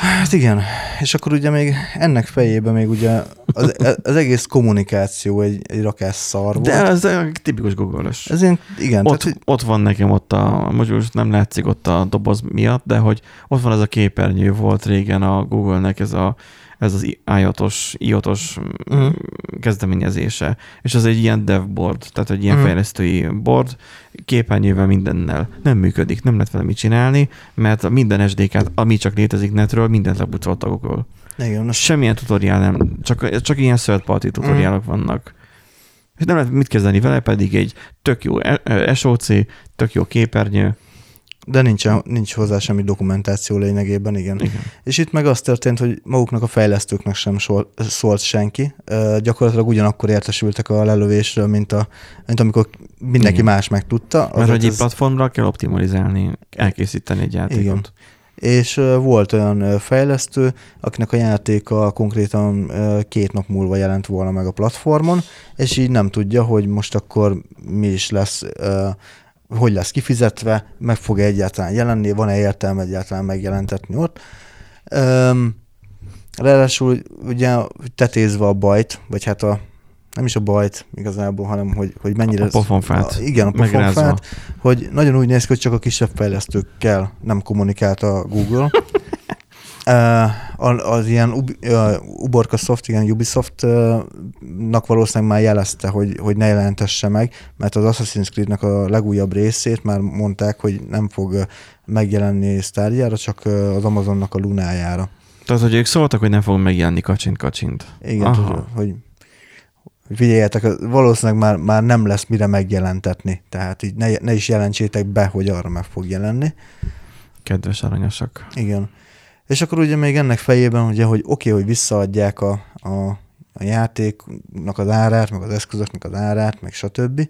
Hát igen, és akkor ugye még ennek fejében még ugye az, az egész kommunikáció egy, egy rakás szar volt. De ez tipikus google Ez ilyen, igen. Ott, tehát, ott van nekem ott a, most nem látszik ott a doboz miatt, de hogy ott van ez a képernyő volt régen a Google-nek ez a ez az IOT-os, IOT-os uh-huh. kezdeményezése. És az egy ilyen dev board, tehát egy ilyen uh-huh. fejlesztői board, képernyővel mindennel. Nem működik, nem lehet vele mit csinálni, mert minden SDK-t, ami csak létezik netről, mindent lebucolt a Google. Igen. Semmilyen tutoriál nem, csak, csak ilyen third party tutoriálok uh-huh. vannak. És nem lehet mit kezdeni vele, pedig egy tök jó SOC, tök jó képernyő, de nincs, nincs hozzá semmi dokumentáció lényegében, igen. igen. És itt meg az történt, hogy maguknak a fejlesztőknek sem szólt senki. Gyakorlatilag ugyanakkor értesültek a lelövésről, mint, a, mint amikor mindenki igen. más megtudta. Mert hogy egy platformra kell optimalizálni, elkészíteni egy játékot. Igen. És volt olyan fejlesztő, akinek a játéka konkrétan két nap múlva jelent volna meg a platformon, és így nem tudja, hogy most akkor mi is lesz hogy lesz kifizetve, meg fog -e egyáltalán jelenni, van-e értelme egyáltalán megjelentetni ott. Üm, ráadásul ugye tetézve a bajt, vagy hát a, nem is a bajt igazából, hanem hogy, hogy mennyire... A pofonfát. A, igen, a Megrázva. pofonfát, hogy nagyon úgy néz ki, hogy csak a kisebb fejlesztőkkel nem kommunikált a Google. (laughs) Az ilyen Ub- Uborka Soft, igen, Ubisoft-nak valószínűleg már jelezte, hogy, hogy ne jelentesse meg, mert az Assassin's Creed-nek a legújabb részét már mondták, hogy nem fog megjelenni Stadia-ra, csak az Amazonnak a Lunájára. Tehát, hogy ők szóltak, hogy nem fog megjelenni kacsint-kacsint. Igen, Aha. hogy hogy figyeljetek, valószínűleg már, már nem lesz mire megjelentetni, tehát így ne, ne is jelentsétek be, hogy arra meg fog jelenni. Kedves aranyosak. Igen. És akkor ugye még ennek fejében, ugye, hogy oké, okay, hogy visszaadják a, a, a játéknak az árát, meg az eszközöknek az árát, meg stb.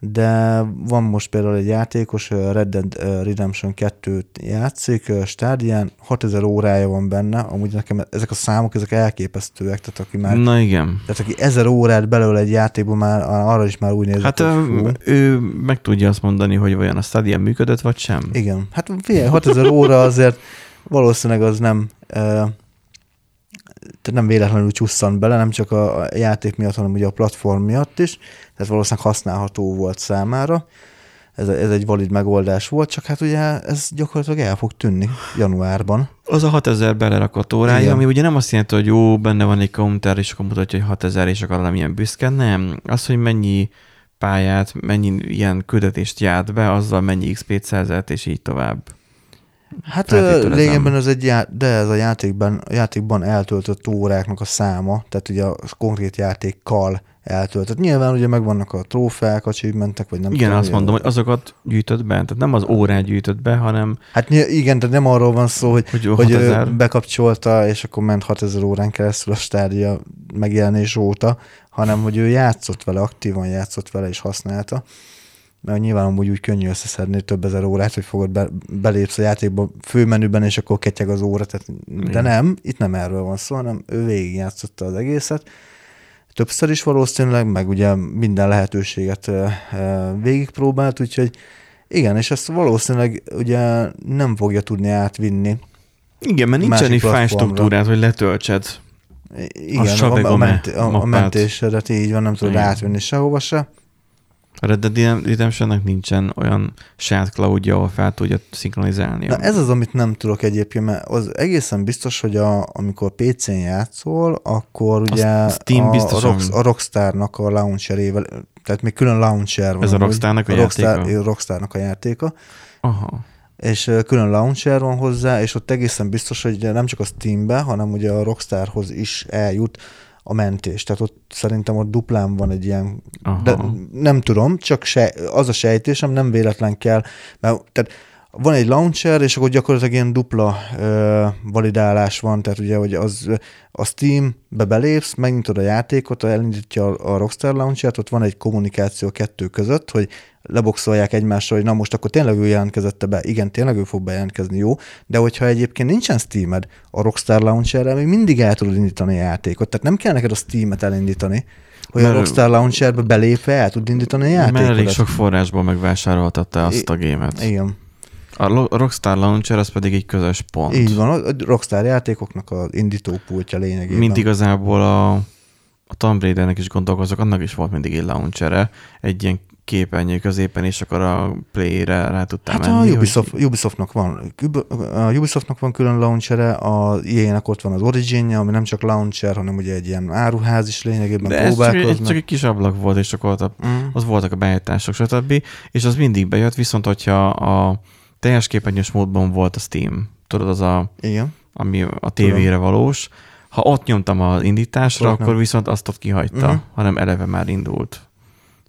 De van most például egy játékos, Red Dead Redemption 2-t játszik, stádián, 6000 órája van benne, amúgy nekem ezek a számok, ezek elképesztőek, tehát aki már, Na igen. tehát aki 1000 órát belőle egy játékban már, arra is már úgy néz, Hát hogy fú. ő meg tudja azt mondani, hogy vajon a Stadia működött, vagy sem. Igen, hát figyelj, 6000 óra azért valószínűleg az nem, tehát nem véletlenül csusszant bele, nem csak a játék miatt, hanem ugye a platform miatt is, tehát valószínűleg használható volt számára. Ez, ez egy valid megoldás volt, csak hát ugye ez gyakorlatilag el fog tűnni januárban. Az a 6000 belerakott órája, Igen. ami ugye nem azt jelenti, hogy jó, benne van egy counter, és akkor mutatja, hogy 6000, és akkor nem ilyen büszke, nem. Az, hogy mennyi pályát, mennyi ilyen küldetést járt be, azzal mennyi XP-t szerzett, és így tovább. Hát lényegben ez egy, já- de ez a játékban, a játékban eltöltött óráknak a száma, tehát ugye a konkrét játékkal eltöltött. Nyilván ugye megvannak a trófeák, achievementek, vagy nem Igen, tudom, azt mondom, hogy azokat gyűjtött be, tehát nem az órát gyűjtött be, hanem Hát igen, tehát nem arról van szó, hogy, Hogy hogy, hogy ő 6000. bekapcsolta, és akkor ment 6000 órán keresztül a stádia megjelenés óta, hanem hogy ő játszott vele, aktívan játszott vele és használta. Mert nyilván amúgy úgy könnyű összeszedni több ezer órát, hogy fogod be, belépsz a játékba főmenüben, és akkor ketyeg az óra. Tehát, de Igen. nem, itt nem erről van szó, hanem ő végigjátszotta az egészet. Többször is valószínűleg, meg ugye minden lehetőséget végigpróbált, úgyhogy igen, és ezt valószínűleg ugye nem fogja tudni átvinni. igen, mert nincsen egy fáj struktúrát, hogy letöltsed. Igen, a, a, me- ment, a, a mentésedet így van, nem tudod Igen. átvinni sehova se. A Red Dead Redemptionnek nincsen olyan saját cloudja, ahol fel tudja szinkronizálni. Na ez az, amit nem tudok egyébként, mert az egészen biztos, hogy a, amikor PC-n játszol, akkor ugye Steam a, biztosan. a, Rock, a Rockstarnak a launcherével, tehát még külön launcher van. Ez a. Rockstarnak a Rockstar, játéka? Rockstarnak a játéka. Aha. és külön launcher van hozzá, és ott egészen biztos, hogy nem csak a Steambe, hanem ugye a Rockstarhoz is eljut a mentés. Tehát ott szerintem ott duplán van egy ilyen, Aha. de nem tudom, csak se, az a sejtésem, nem véletlen kell, mert tehát van egy launcher, és akkor gyakorlatilag ilyen dupla ö, validálás van, tehát ugye, hogy az a Steam-be belépsz, megnyitod a játékot, elindítja a, a Rockstar launchert, ott van egy kommunikáció a kettő között, hogy leboxolják egymásra, hogy na most akkor tényleg ő jelentkezette be, igen, tényleg ő fog bejelentkezni, jó, de hogyha egyébként nincsen Steamed a Rockstar launcherrel, még mindig el tudod indítani a játékot, tehát nem kell neked a Steamet elindítani, hogy a Mert- Rockstar launcherbe belépve el tud indítani a játékot. Mert elég sok forrásból megvásároltatta azt a gémet. Igen. A Rockstar Launcher az pedig egy közös pont. Így van, a Rockstar játékoknak az indítópultja lényegében. Mint igazából a, a Tomb Raidernek is gondolkozok, annak is volt mindig egy launchere, egy ilyen képernyő középen, és akkor a play-re rá tudtál Hát menni. a Ubisoft, Ubisoftnak van, a Ubisoftnak van külön launchere, a EA-nek ott van az Origin-je, ami nem csak launcher, hanem ugye egy ilyen áruház is lényegében De ez csak, egy- próbálkoznak. csak egy kis ablak volt, és akkor ott a, Mm. az voltak a beállítások, stb. És az mindig bejött, viszont hogyha a teljes képernyős módban volt a Steam, tudod, az a, Igen. ami a tévére valós, ha ott nyomtam az indításra, nem. akkor viszont azt ott kihagyta, Mhm. hanem eleve már indult.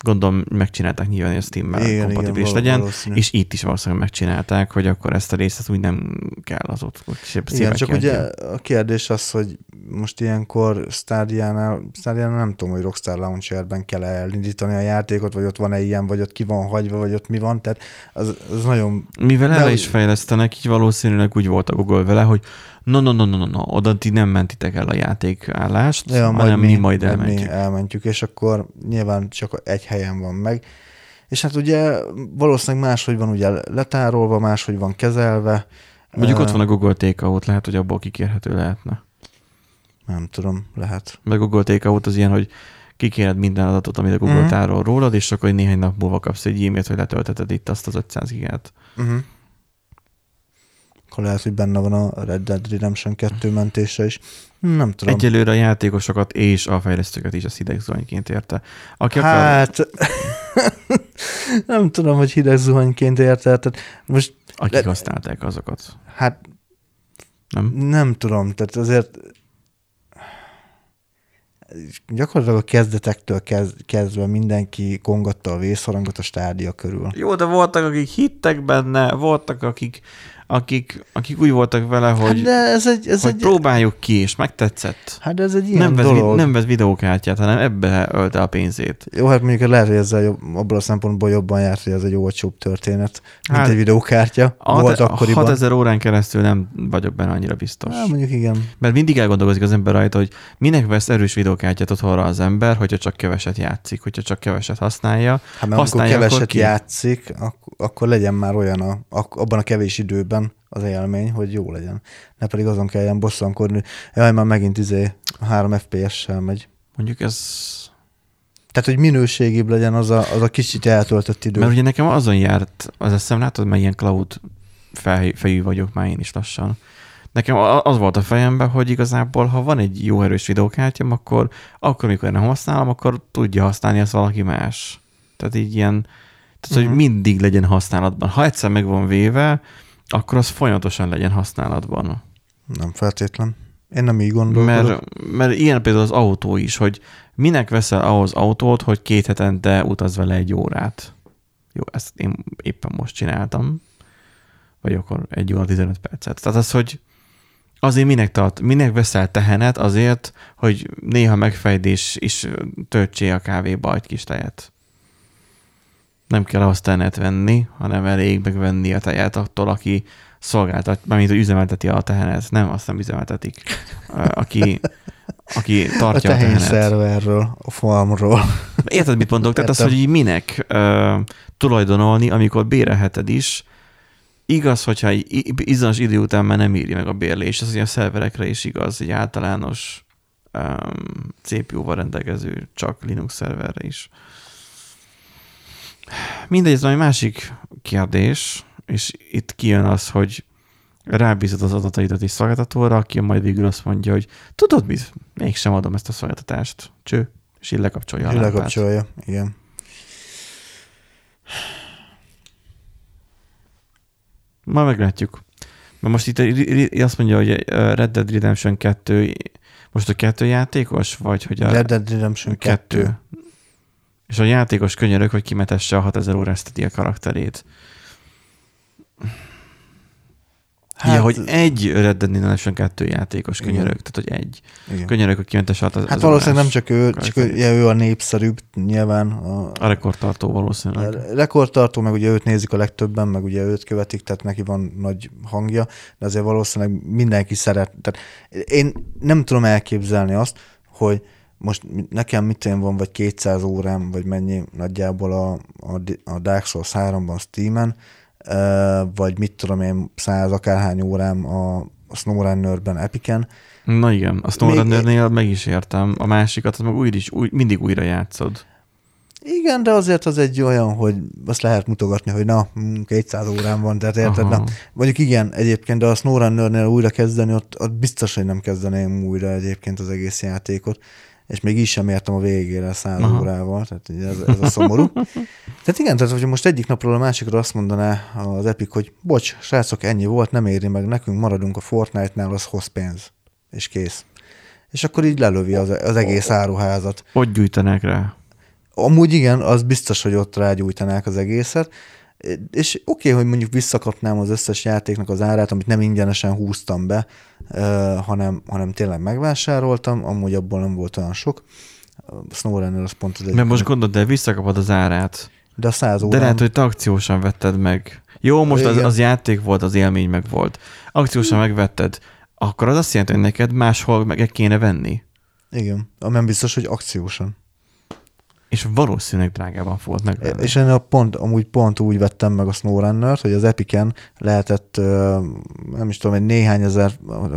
Gondolom megcsinálták nyilván, hogy a Steam-mel Igen, igen, kompatibilis val- legyen, valószínű. és itt is valószínűleg megcsinálták, hogy akkor ezt a részt úgy nem kell az ott Igen, csak kiadja. ugye a kérdés az, hogy most ilyenkor Stadia-nál, Stadia-nál nem tudom, hogy Rockstar Launcherben kell elindítani a játékot, vagy ott van-e ilyen, vagy ott ki van hagyva, vagy ott mi van, tehát az, az nagyon Mivel erre is fejlesztenek, így valószínűleg úgy volt a Google vele, hogy no, no, no, no, no, no oda ti nem mentitek el a játékállást, Ja, hanem mi, mi majd Mi elmentjük. elmentjük, és akkor nyilván csak egy helyen van meg. És hát ugye valószínűleg máshogy van ugye letárolva, máshogy van kezelve. Mondjuk ott van a Google Takeout, lehet, hogy abból kikérhető lehetne. Nem tudom, lehet. Meg Google Takeout az ilyen, hogy kikéred minden adatot, amit a Google Mhm. tárol rólad, és akkor néhány nap múlva kapsz egy e-mailt, hogy letölteted itt azt az 500 gigát. Uh-huh. Akkor lehet, hogy benne van a Red Dead Redemption 2 mentése is. Nem tudom. Egyelőre a játékosokat és a fejlesztőket is ezt hideg zuhanyként érte. Aki akar, Hát, (laughs) nem tudom, hogy hideg zuhanyként érte. Tehát most, akik le- használták azokat. hát Nem? nem tudom, tehát azért gyakorlatilag a kezdetektől kezd, kezdve mindenki kongatta a vészharangot a stádia körül. Jó, de voltak, akik hittek benne, voltak, akik, akik, akik úgy voltak vele, hogy, Hát de ez egy, ez hogy egy, próbáljuk ki, és megtetszett. hát ez egy ilyen Nem vesz, dolog. nem vesz videókártyát, hanem ebbe ölte a pénzét. Jó, hát mondjuk lehet, hogy ezzel jobb, abból a szempontból jobban járt, hogy ez egy olcsóbb történet, mint Hát, egy videókártya. A Volt akkoriban. 6000 órán keresztül nem vagyok benne annyira biztos. Hát, mondjuk igen. Mert mindig elgondolkozik az ember rajta, hogy minek vesz erős videókártyát otthonra az ember, hogyha csak keveset játszik, hogyha csak keveset használja. Hát mert amikor Használja, akkor keveset ki? játszik, ak- akkor legyen már olyan a, abban a kevés időben az élmény, hogy jó legyen. Ne pedig azon kelljen bosszankodni, jaj, már megint izé a 3 FPS-sel megy. Mondjuk ez... Tehát, hogy minőségibb legyen az a, az a kicsit eltöltött idő. Mert ugye nekem azon járt az eszem, látod, mert ilyen cloud fej, fejű vagyok már én is lassan. Nekem az volt a fejemben, hogy igazából, ha van egy jó erős videókártyám, akkor, akkor amikor nem használom, akkor tudja használni ezt valaki más. Tehát így ilyen, tehát uh-huh. Mhm. hogy mindig legyen használatban. Ha egyszer meg van véve, akkor az folyamatosan legyen használatban. Nem feltétlen. Én nem így gondolkodok. Mert, mert ilyen például az autó is, hogy minek veszel ahhoz autót, hogy két hetente utaz vele egy órát. Jó, ezt én éppen most csináltam. Vagy akkor egy óra 15 percet. Tehát az, hogy azért minek tart, minek veszel tehenet azért, hogy néha megfejdés is töltsé a kávéba egy kis tejet. Nem kell tehenet venni, hanem elég megvenni a tejet attól, aki szolgáltat, mármint, hogy üzemelteti a tehenet. Nem, azt nem üzemeltetik. Aki, aki a tartja a, tehén tehenet. szerverről, a farmról. Érted, mit mondok? Tehát az, Értem. hogy így minek ö, tulajdonolni, amikor bérelheted is, igaz, hogyha egy i- bizonyos idő után már nem írja meg a bérlés, ez ugye a szerverekre is igaz, egy általános um, CPU-val rendelkező csak Linux szerverre is. Mindegy, ez egy másik kérdés, és itt kijön az, hogy rábízod az adataidat is szolgáltatóra, aki majd végül azt mondja, hogy tudod mit, mégsem adom ezt a szolgáltatást. Cső, és így lekapcsolja És lekapcsolja, igen. Ma meglátjuk. Mert most itt azt mondja, hogy Red Dead Redemption 2, most a kettő játékos, vagy hogy a Red Dead Redemption 2. És a játékos könyörök, hogy kimetesse a 6000 órás a karakterét. Hát, ja, hogy egy Red Dead Redemption 2 játékos Igen. könyörök, tehát hogy egy. igen. Könyörök, hogy kimentesse a 6000 Hát valószínűleg nem csak ő, csak ő, ja, ő a népszerűbb nyilván. A, A rekordtartó valószínűleg. a rekordtartó, meg ugye őt nézik a legtöbben, meg ugye őt követik, tehát neki van nagy hangja, de azért valószínűleg mindenki szeret. Tehát én nem tudom elképzelni azt, hogy most nekem mit van, vagy 200 órám, vagy mennyi nagyjából a, a, a Dark Souls 3-ban Steam-en, vagy mit tudom én, 100 akárhány órám a, a SnowRunner-ben Epiken, Na igen, a SnowRunner-nél meg is értem, a másikat, meg újra is, új, mindig újra játszod. Igen, de azért az egy olyan, hogy azt lehet mutogatni, hogy na, mm, 200 órán van, tehát érted? Na, mondjuk igen, egyébként, de a SnowRunner-nél újra kezdeni, ott, ott biztos, hogy nem kezdeném újra egyébként az egész játékot, és még így sem értem a végére 100 Aha. órával, tehát ez, ez a szomorú. tehát igen, tehát hogyha most egyik napról a másikra azt mondaná az Epic, hogy bocs, srácok, ennyi volt, nem éri meg, nekünk maradunk a Fortnite-nál, az hoz pénz, és kész. És akkor így lelövi az, az egész áruházat. Hogy gyűjtenek rá? Amúgy igen, az biztos, hogy ott rágyújtanák az egészet, és oké, okay, hogy mondjuk visszakapnám az összes játéknak az árát, amit nem ingyenesen húztam be, hanem, hanem tényleg megvásároltam, amúgy abból nem volt olyan sok. SnowRunner az pont az egyik. Mert most gondolod, de visszakapod az árát. de a 100 De órán, lehet, hogy te akciósan vetted meg. Jó, most az, az játék volt, az élmény meg volt. Akciósan megvetted, akkor az azt jelenti, hogy neked máshol meg kéne venni. igen, nem biztos, hogy akciósan. És valószínűleg drágában fogod megvenni. És én a pont, amúgy pont úgy vettem meg a SnowRunner-t, hogy az Epiken lehetett, nem is tudom, egy néhány ezer,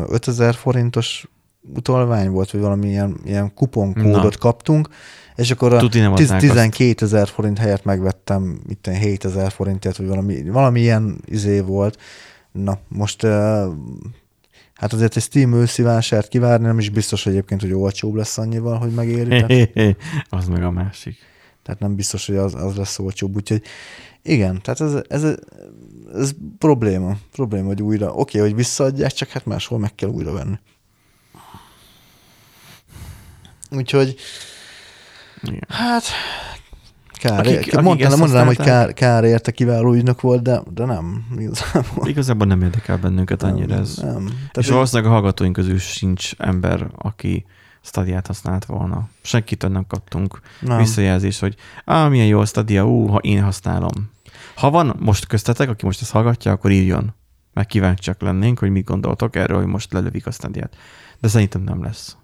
5000 forintos utolvány volt, vagy valami ilyen, ilyen kuponkódot Na. kaptunk, És akkor a Tuti nem 10, adnák azt. 12 ezer forint helyett megvettem itt 7 ezer forintért, vagy valami, valami ilyen izé volt. Na, most hát azért egy Steam őszi vásárt kivárni, nem is biztos hogy egyébként, hogy olcsóbb lesz annyival, hogy megéri. Tehát, (laughs) az meg a másik. tehát nem biztos, hogy az, az lesz olcsóbb. Úgyhogy igen, tehát ez, ez, ez probléma. Probléma, hogy újra, oké, hogy visszaadják, csak hát máshol meg kell újra venni. Úgyhogy Igen. Hát, kár, Akik- akik, mondanám, hogy kár, kár érte kiváló ügynök volt, de, de nem, igazából. Igazából nem érdekel bennünket annyira ez. Nem. nem. És Tehát, valószínűleg a hallgatóink közül sincs ember, aki Stadiát használt volna. Senkitől nem kaptunk nem. visszajelzést, hogy á, milyen jó a Stadia, ú, ha én használom. Ha van most köztetek, aki most ezt hallgatja, akkor írjon. Meg kíváncsiak lennénk, hogy mit gondoltok erről, hogy most lelövik a Stadiát. De szerintem nem lesz.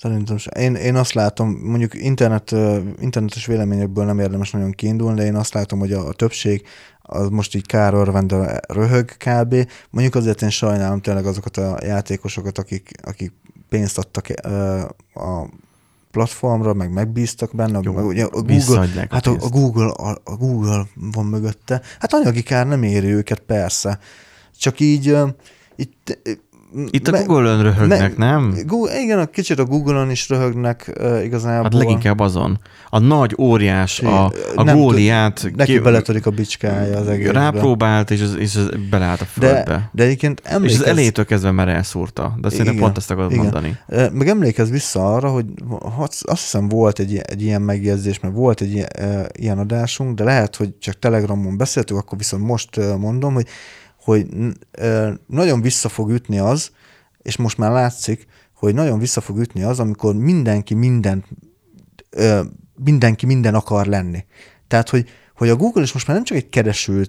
Szerintem. Én, én azt látom, mondjuk internet, internetes véleményekből nem érdemes nagyon kiindulni, de én azt látom, hogy a, a többség az most így kár örvendve röhög kb. Mondjuk azért én sajnálom tényleg azokat a játékosokat, akik, akik pénzt adtak a platformra, meg megbíztak benne. Jó, meg ugye a Google, hát a, a. Google, a, a Google van mögötte. Hát anyagi kár nem éri őket, persze. Csak így, itt, Itt a me- Google-ön röhögnek, me- nem? Google, igen, a kicsit a Google-on is röhögnek uh, igazából. Hát leginkább azon. A nagy óriás, a, a Nem góliát Neki beletörik a bicskája az egészbe. rápróbált, és, az, és az beleállt a földbe. de, de egyébként és emlékezz, az elétől kezdve már elszúrta. De szerintem Igen, pont ezt akarod igen. mondani. Meg emlékezz vissza arra, hogy azt hiszem volt egy, ilyen- egy ilyen megjegyzés, mert volt egy ilyen, adásunk, de lehet, hogy csak Telegramon beszéltük, akkor viszont most mondom, hogy, hogy nagyon vissza fog ütni az, és most már látszik, hogy nagyon vissza fog ütni az, amikor mindenki mindent, mindenki minden akar lenni. Tehát, hogy, hogy a Google is most már nem csak egy kereső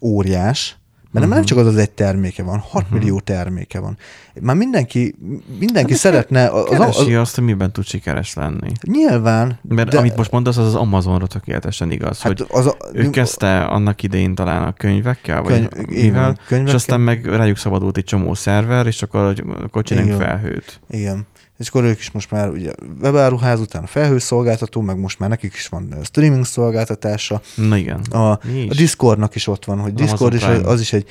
óriás, mert Mhm. nem, nem csak az az egy terméke van, 6 millió terméke van. Már mindenki, mindenki Hát, szeretne... Az, az, Keresi az, azt, hogy miben tud sikeres lenni. nyilván. Mert de, amit most mondasz, az az Amazonra tökéletesen igaz, hát hogy az a, ő kezdte annak idején talán a könyvekkel, vagy Könyv- mivel, könyvekkel. és aztán meg rájuk szabadult egy csomó szerver, és akkor, akkor csináljunk Igen. felhőt. Igen. És akkor ők is most már ugye webáruház után felhőszolgáltató, meg most már nekik is van ö, streaming szolgáltatása. Na igen. A, a Discordnak is ott van, hogy Amazon Discord is Prime. az is egy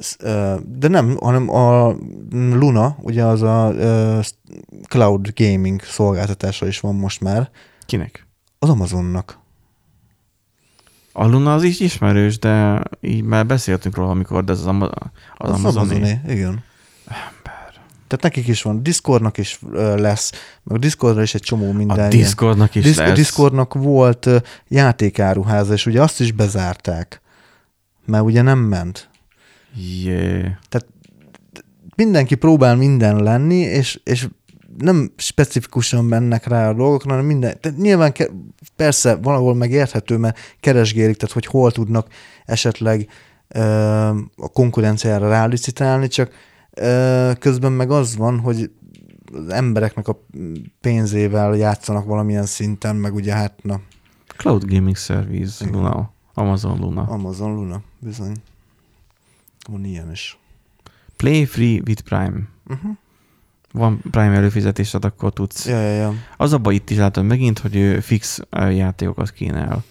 sz- ö, de nem, hanem a Luna, ugye az a cloud gaming szolgáltatása is van most már, Kinek? az Amazonnak. A Luna az is ismerős, de így már beszéltünk róla, amikor, de ez az, az, Az Amazoné. Amazoné, igen. Tehát nekik is van, Discordnak is lesz, meg a Discordra is egy csomó minden. A ilyen- Discordnak is Disz- lesz. Discordnak volt játékáruháza, és ugye azt is bezárták, mert ugye nem ment. Yeah. Mindenki próbál minden lenni, és, és nem specifikusan mennek rá a dolgokra, hanem minden. Tehát nyilván ke- persze valahol megérthető, mert keresgélik, tehát hogy hol tudnak esetleg ö, a konkurenciára rálicitálni, csak közben meg az van, hogy az embereknek a pénzével játszanak valamilyen szinten, meg ugye hát na, Cloud Gaming Service, Igen. Luna. Amazon Luna. Amazon Luna, bizony. Van ilyen is. Play free with Prime. Uh-huh. Van Prime előfizetésed, akkor tudsz. Ja, ja, ja. Az a baj itt is látom megint, hogy ő fix játékokat kínál.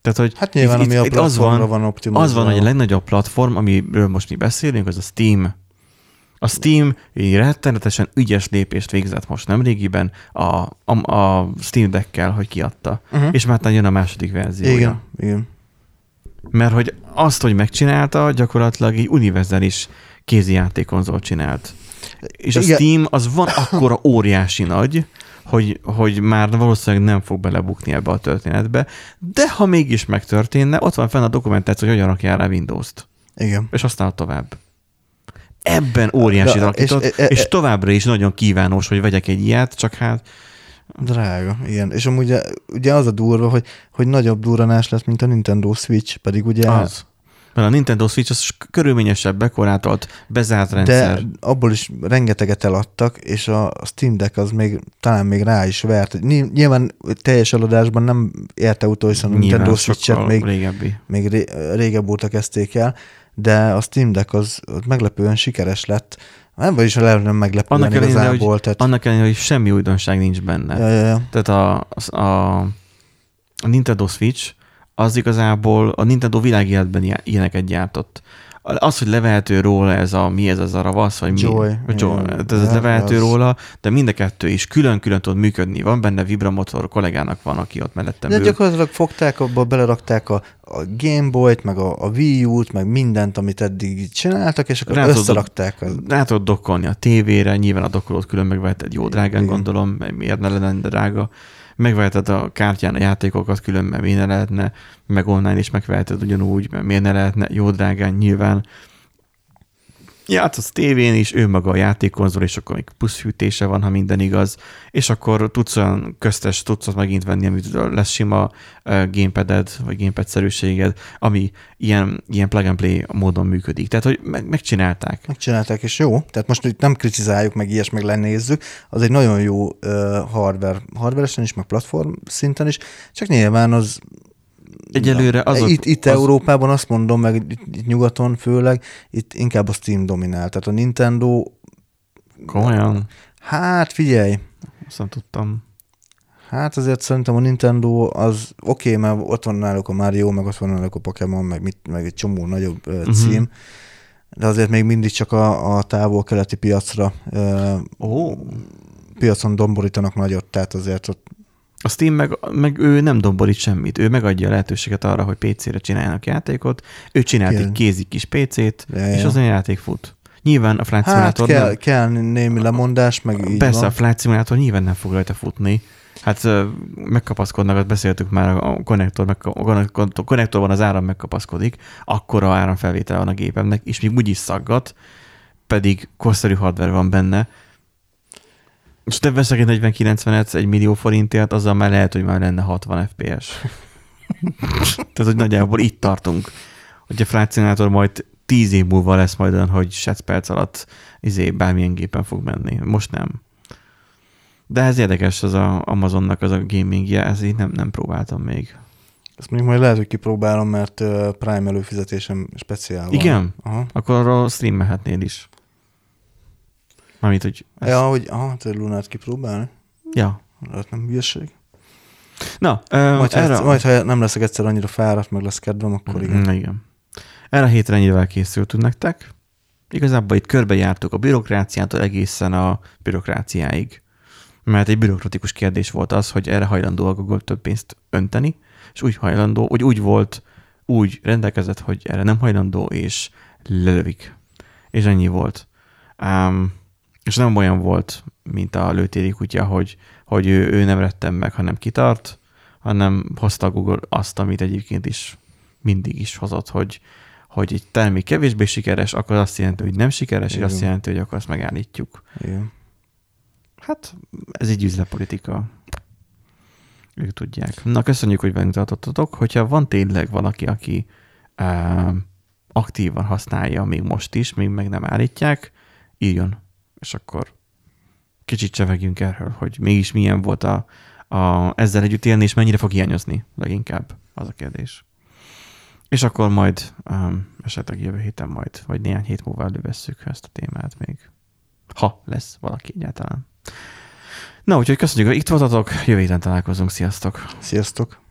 Tehát, hogy Hát nyilván, itt, ami itt, a itt az van, van az van, hogy a legnagyobb platform, amiről most mi beszélünk, az a Steam. A Steam egy rettenetesen ügyes lépést végzett most nemrégiben a, a, a Steam Deck-kel, hogy kiadta. Uh-huh. És már jön a második verziója. Igen, igen. Mert hogy azt, hogy megcsinálta, gyakorlatilag egy univerzális kézi játékkonzolt csinált. És a Igen. Steam az van akkora óriási nagy, hogy, hogy már valószínűleg nem fog belebukni ebbe a történetbe, de ha mégis megtörténne, ott van fenn a dokumentáció, hogy hogyan rakjál rá Windows-t, Igen. és használ tovább. Ebben óriási alakított, és- és, e- e- és továbbra is nagyon kívános, hogy vegyek egy ilyet, csak hát Drága, igen. És amúgy ugye, az a durva, hogy, hogy nagyobb durranás lett, mint a Nintendo Switch, pedig ugye... az. Mert a Nintendo Switch az körülményesebb, bekorátolt, bezárt rendszer. De abból is rengeteget eladtak, és a Steam Deck az még talán még rá is vert. Ny- Nyilván teljes eladásban nem érte utol, hiszen a Nintendo Switch-et még, régebbi. még ré, régebb óta kezdték el, de a Steam Deck az, meglepően sikeres lett, Ebben is lehetne meglepően Annak ellenére, igazából. hogy, Tehát, annak ellenére, hogy semmi újdonság nincs benne. ja, ja, ja. Tehát a, a, a Nintendo Switch az igazából a Nintendo világéletben ilyen- ilyeneket gyártott. Az, hogy levehető róla ez a, mi ez ez a ravasz, vagy Joy, mi? Vagy Joy. Ez, ez levehető az. róla, de mind a kettő is külön-külön tud működni. Van benne vibramotor, kollégának van, aki ott mellettem De ül. gyakorlatilag fogták, abba belerakták a, a Game Boy-t, meg a, a Wii U-t, meg mindent, amit eddig csináltak, és akkor Rá tudod- összerakták. Az, Rá tudod dokkolni a tévére, nyilván a dokkolót külön megveheted jó drágán, Igen. gondolom, miért ne lenne drága. Megveheted a kártyán a játékokat külön, mert miért ne lehetne, meg online is megveheted ugyanúgy, mert miért ne lehetne jó drágán nyilván. Játszhatsz tévén is, ő maga a játékkonzol, és akkor még plusz fűtése van, ha minden igaz, és akkor tudsz olyan köztes tudsz megint venni, amit lesz sima uh, gamepaded, vagy gamepad-szerűséged, ami ilyen, ilyen plug and play módon működik. Tehát, hogy meg, megcsinálták. megcsinálták, és jó. Tehát most itt nem kritizáljuk, meg ilyes, meg lenézzük. Az egy nagyon jó uh, hardware, hardveresen is, meg platform szinten is, csak nyilván az Egyelőre azok- itt, itt az- Európában azt mondom, meg itt, itt nyugaton főleg, itt inkább a Steam dominál. Tehát a Nintendo, Komolyan? hát figyelj, Azt nem tudtam. Hát azért szerintem a Nintendo az oké, okay, mert ott van náluk a Mario, meg ott van náluk a Pokémon, meg, mit, meg egy csomó nagyobb uh, cím, de azért még mindig csak a, a távol-keleti piacra uh, Ó. piacon domborítanak nagyot, tehát azért ott A Steam meg, meg ő nem domborít semmit. Ő megadja a lehetőséget arra, hogy PC-re csináljanak játékot. Ő csinált Igen. egy kézi kis PC-t, Ja, és ja. azon a játék fut. Nyilván a Flight hát Simulator kell, nem, kell némi lemondás, meg így persze van. a Flight Simulator nyilván nem fog rajta futni. Hát megkapaszkodnak, azt beszéltük már, a konnektor, megka- a konnektor- konnektorban az áram megkapaszkodik, akkora áramfelvétel van a gépemnek, és még úgy is szaggat, pedig korszerű hardware van benne. És te veszek egy 4090-et egy millió forintért, azzal már lehet, hogy már lenne 60 FPS. (laughs) Tehát, hogy nagyjából itt tartunk. Hogy a Simulator majd 10 év múlva lesz majd olyan, hogy 6 perc alatt izé, bármilyen gépen fog menni. Most nem. De ez érdekes, az a Amazonnak az a gamingje, ez így nem, nem próbáltam még. Ezt mondjuk majd lehet, hogy kipróbálom, mert Prime előfizetésem speciál van. Igen? Aha. Akkor arról streamelhetnél is. Mármint, hogy... Ez, Ja, hogy aha, te Lunát kipróbálni? ja. Hát nem hülyeség. Na, ö, Majd, ha erre... egyszer, majd, ha nem leszek egyszer annyira fáradt, meg lesz kedvem, akkor igen. Mm, igen. Erre a hétre ennyivel készültünk nektek. Igazából itt körbejártuk a bürokráciától egészen a bürokráciáig. Mert egy bürokratikus kérdés volt az, hogy erre hajlandó a Google több pénzt önteni, és úgy hajlandó, hogy úgy volt, úgy rendelkezett, hogy erre nem hajlandó, és lelövik. És ennyi volt. Um, és nem olyan volt, mint a lőtéri kutya, hogy, hogy ő, ő nem rettem meg, hanem kitart, hanem hozta a Google azt, amit egyébként is mindig is hozott, hogy, hogy egy termék kevésbé sikeres, akkor azt jelenti, hogy nem sikeres, és Igen. azt jelenti, hogy akkor azt megállítjuk. igen. Hát ez egy üzletpolitika. Ők tudják. Na, köszönjük, hogy velünk tartottatok. Hogyha van tényleg valaki, aki uh, aktívan használja még most is, még meg nem állítják, írjon. És akkor kicsit csevegjünk erről, hogy mégis milyen volt a, a, ezzel együtt élni, és mennyire fog hiányozni leginkább, az a kérdés. És akkor majd um, esetleg jövő héten majd, vagy néhány hét múlva elővesszük ezt a témát még. Ha lesz valaki egyáltalán. Na, úgyhogy köszönjük, hogy itt voltatok, jövő héten találkozunk, sziasztok! Sziasztok!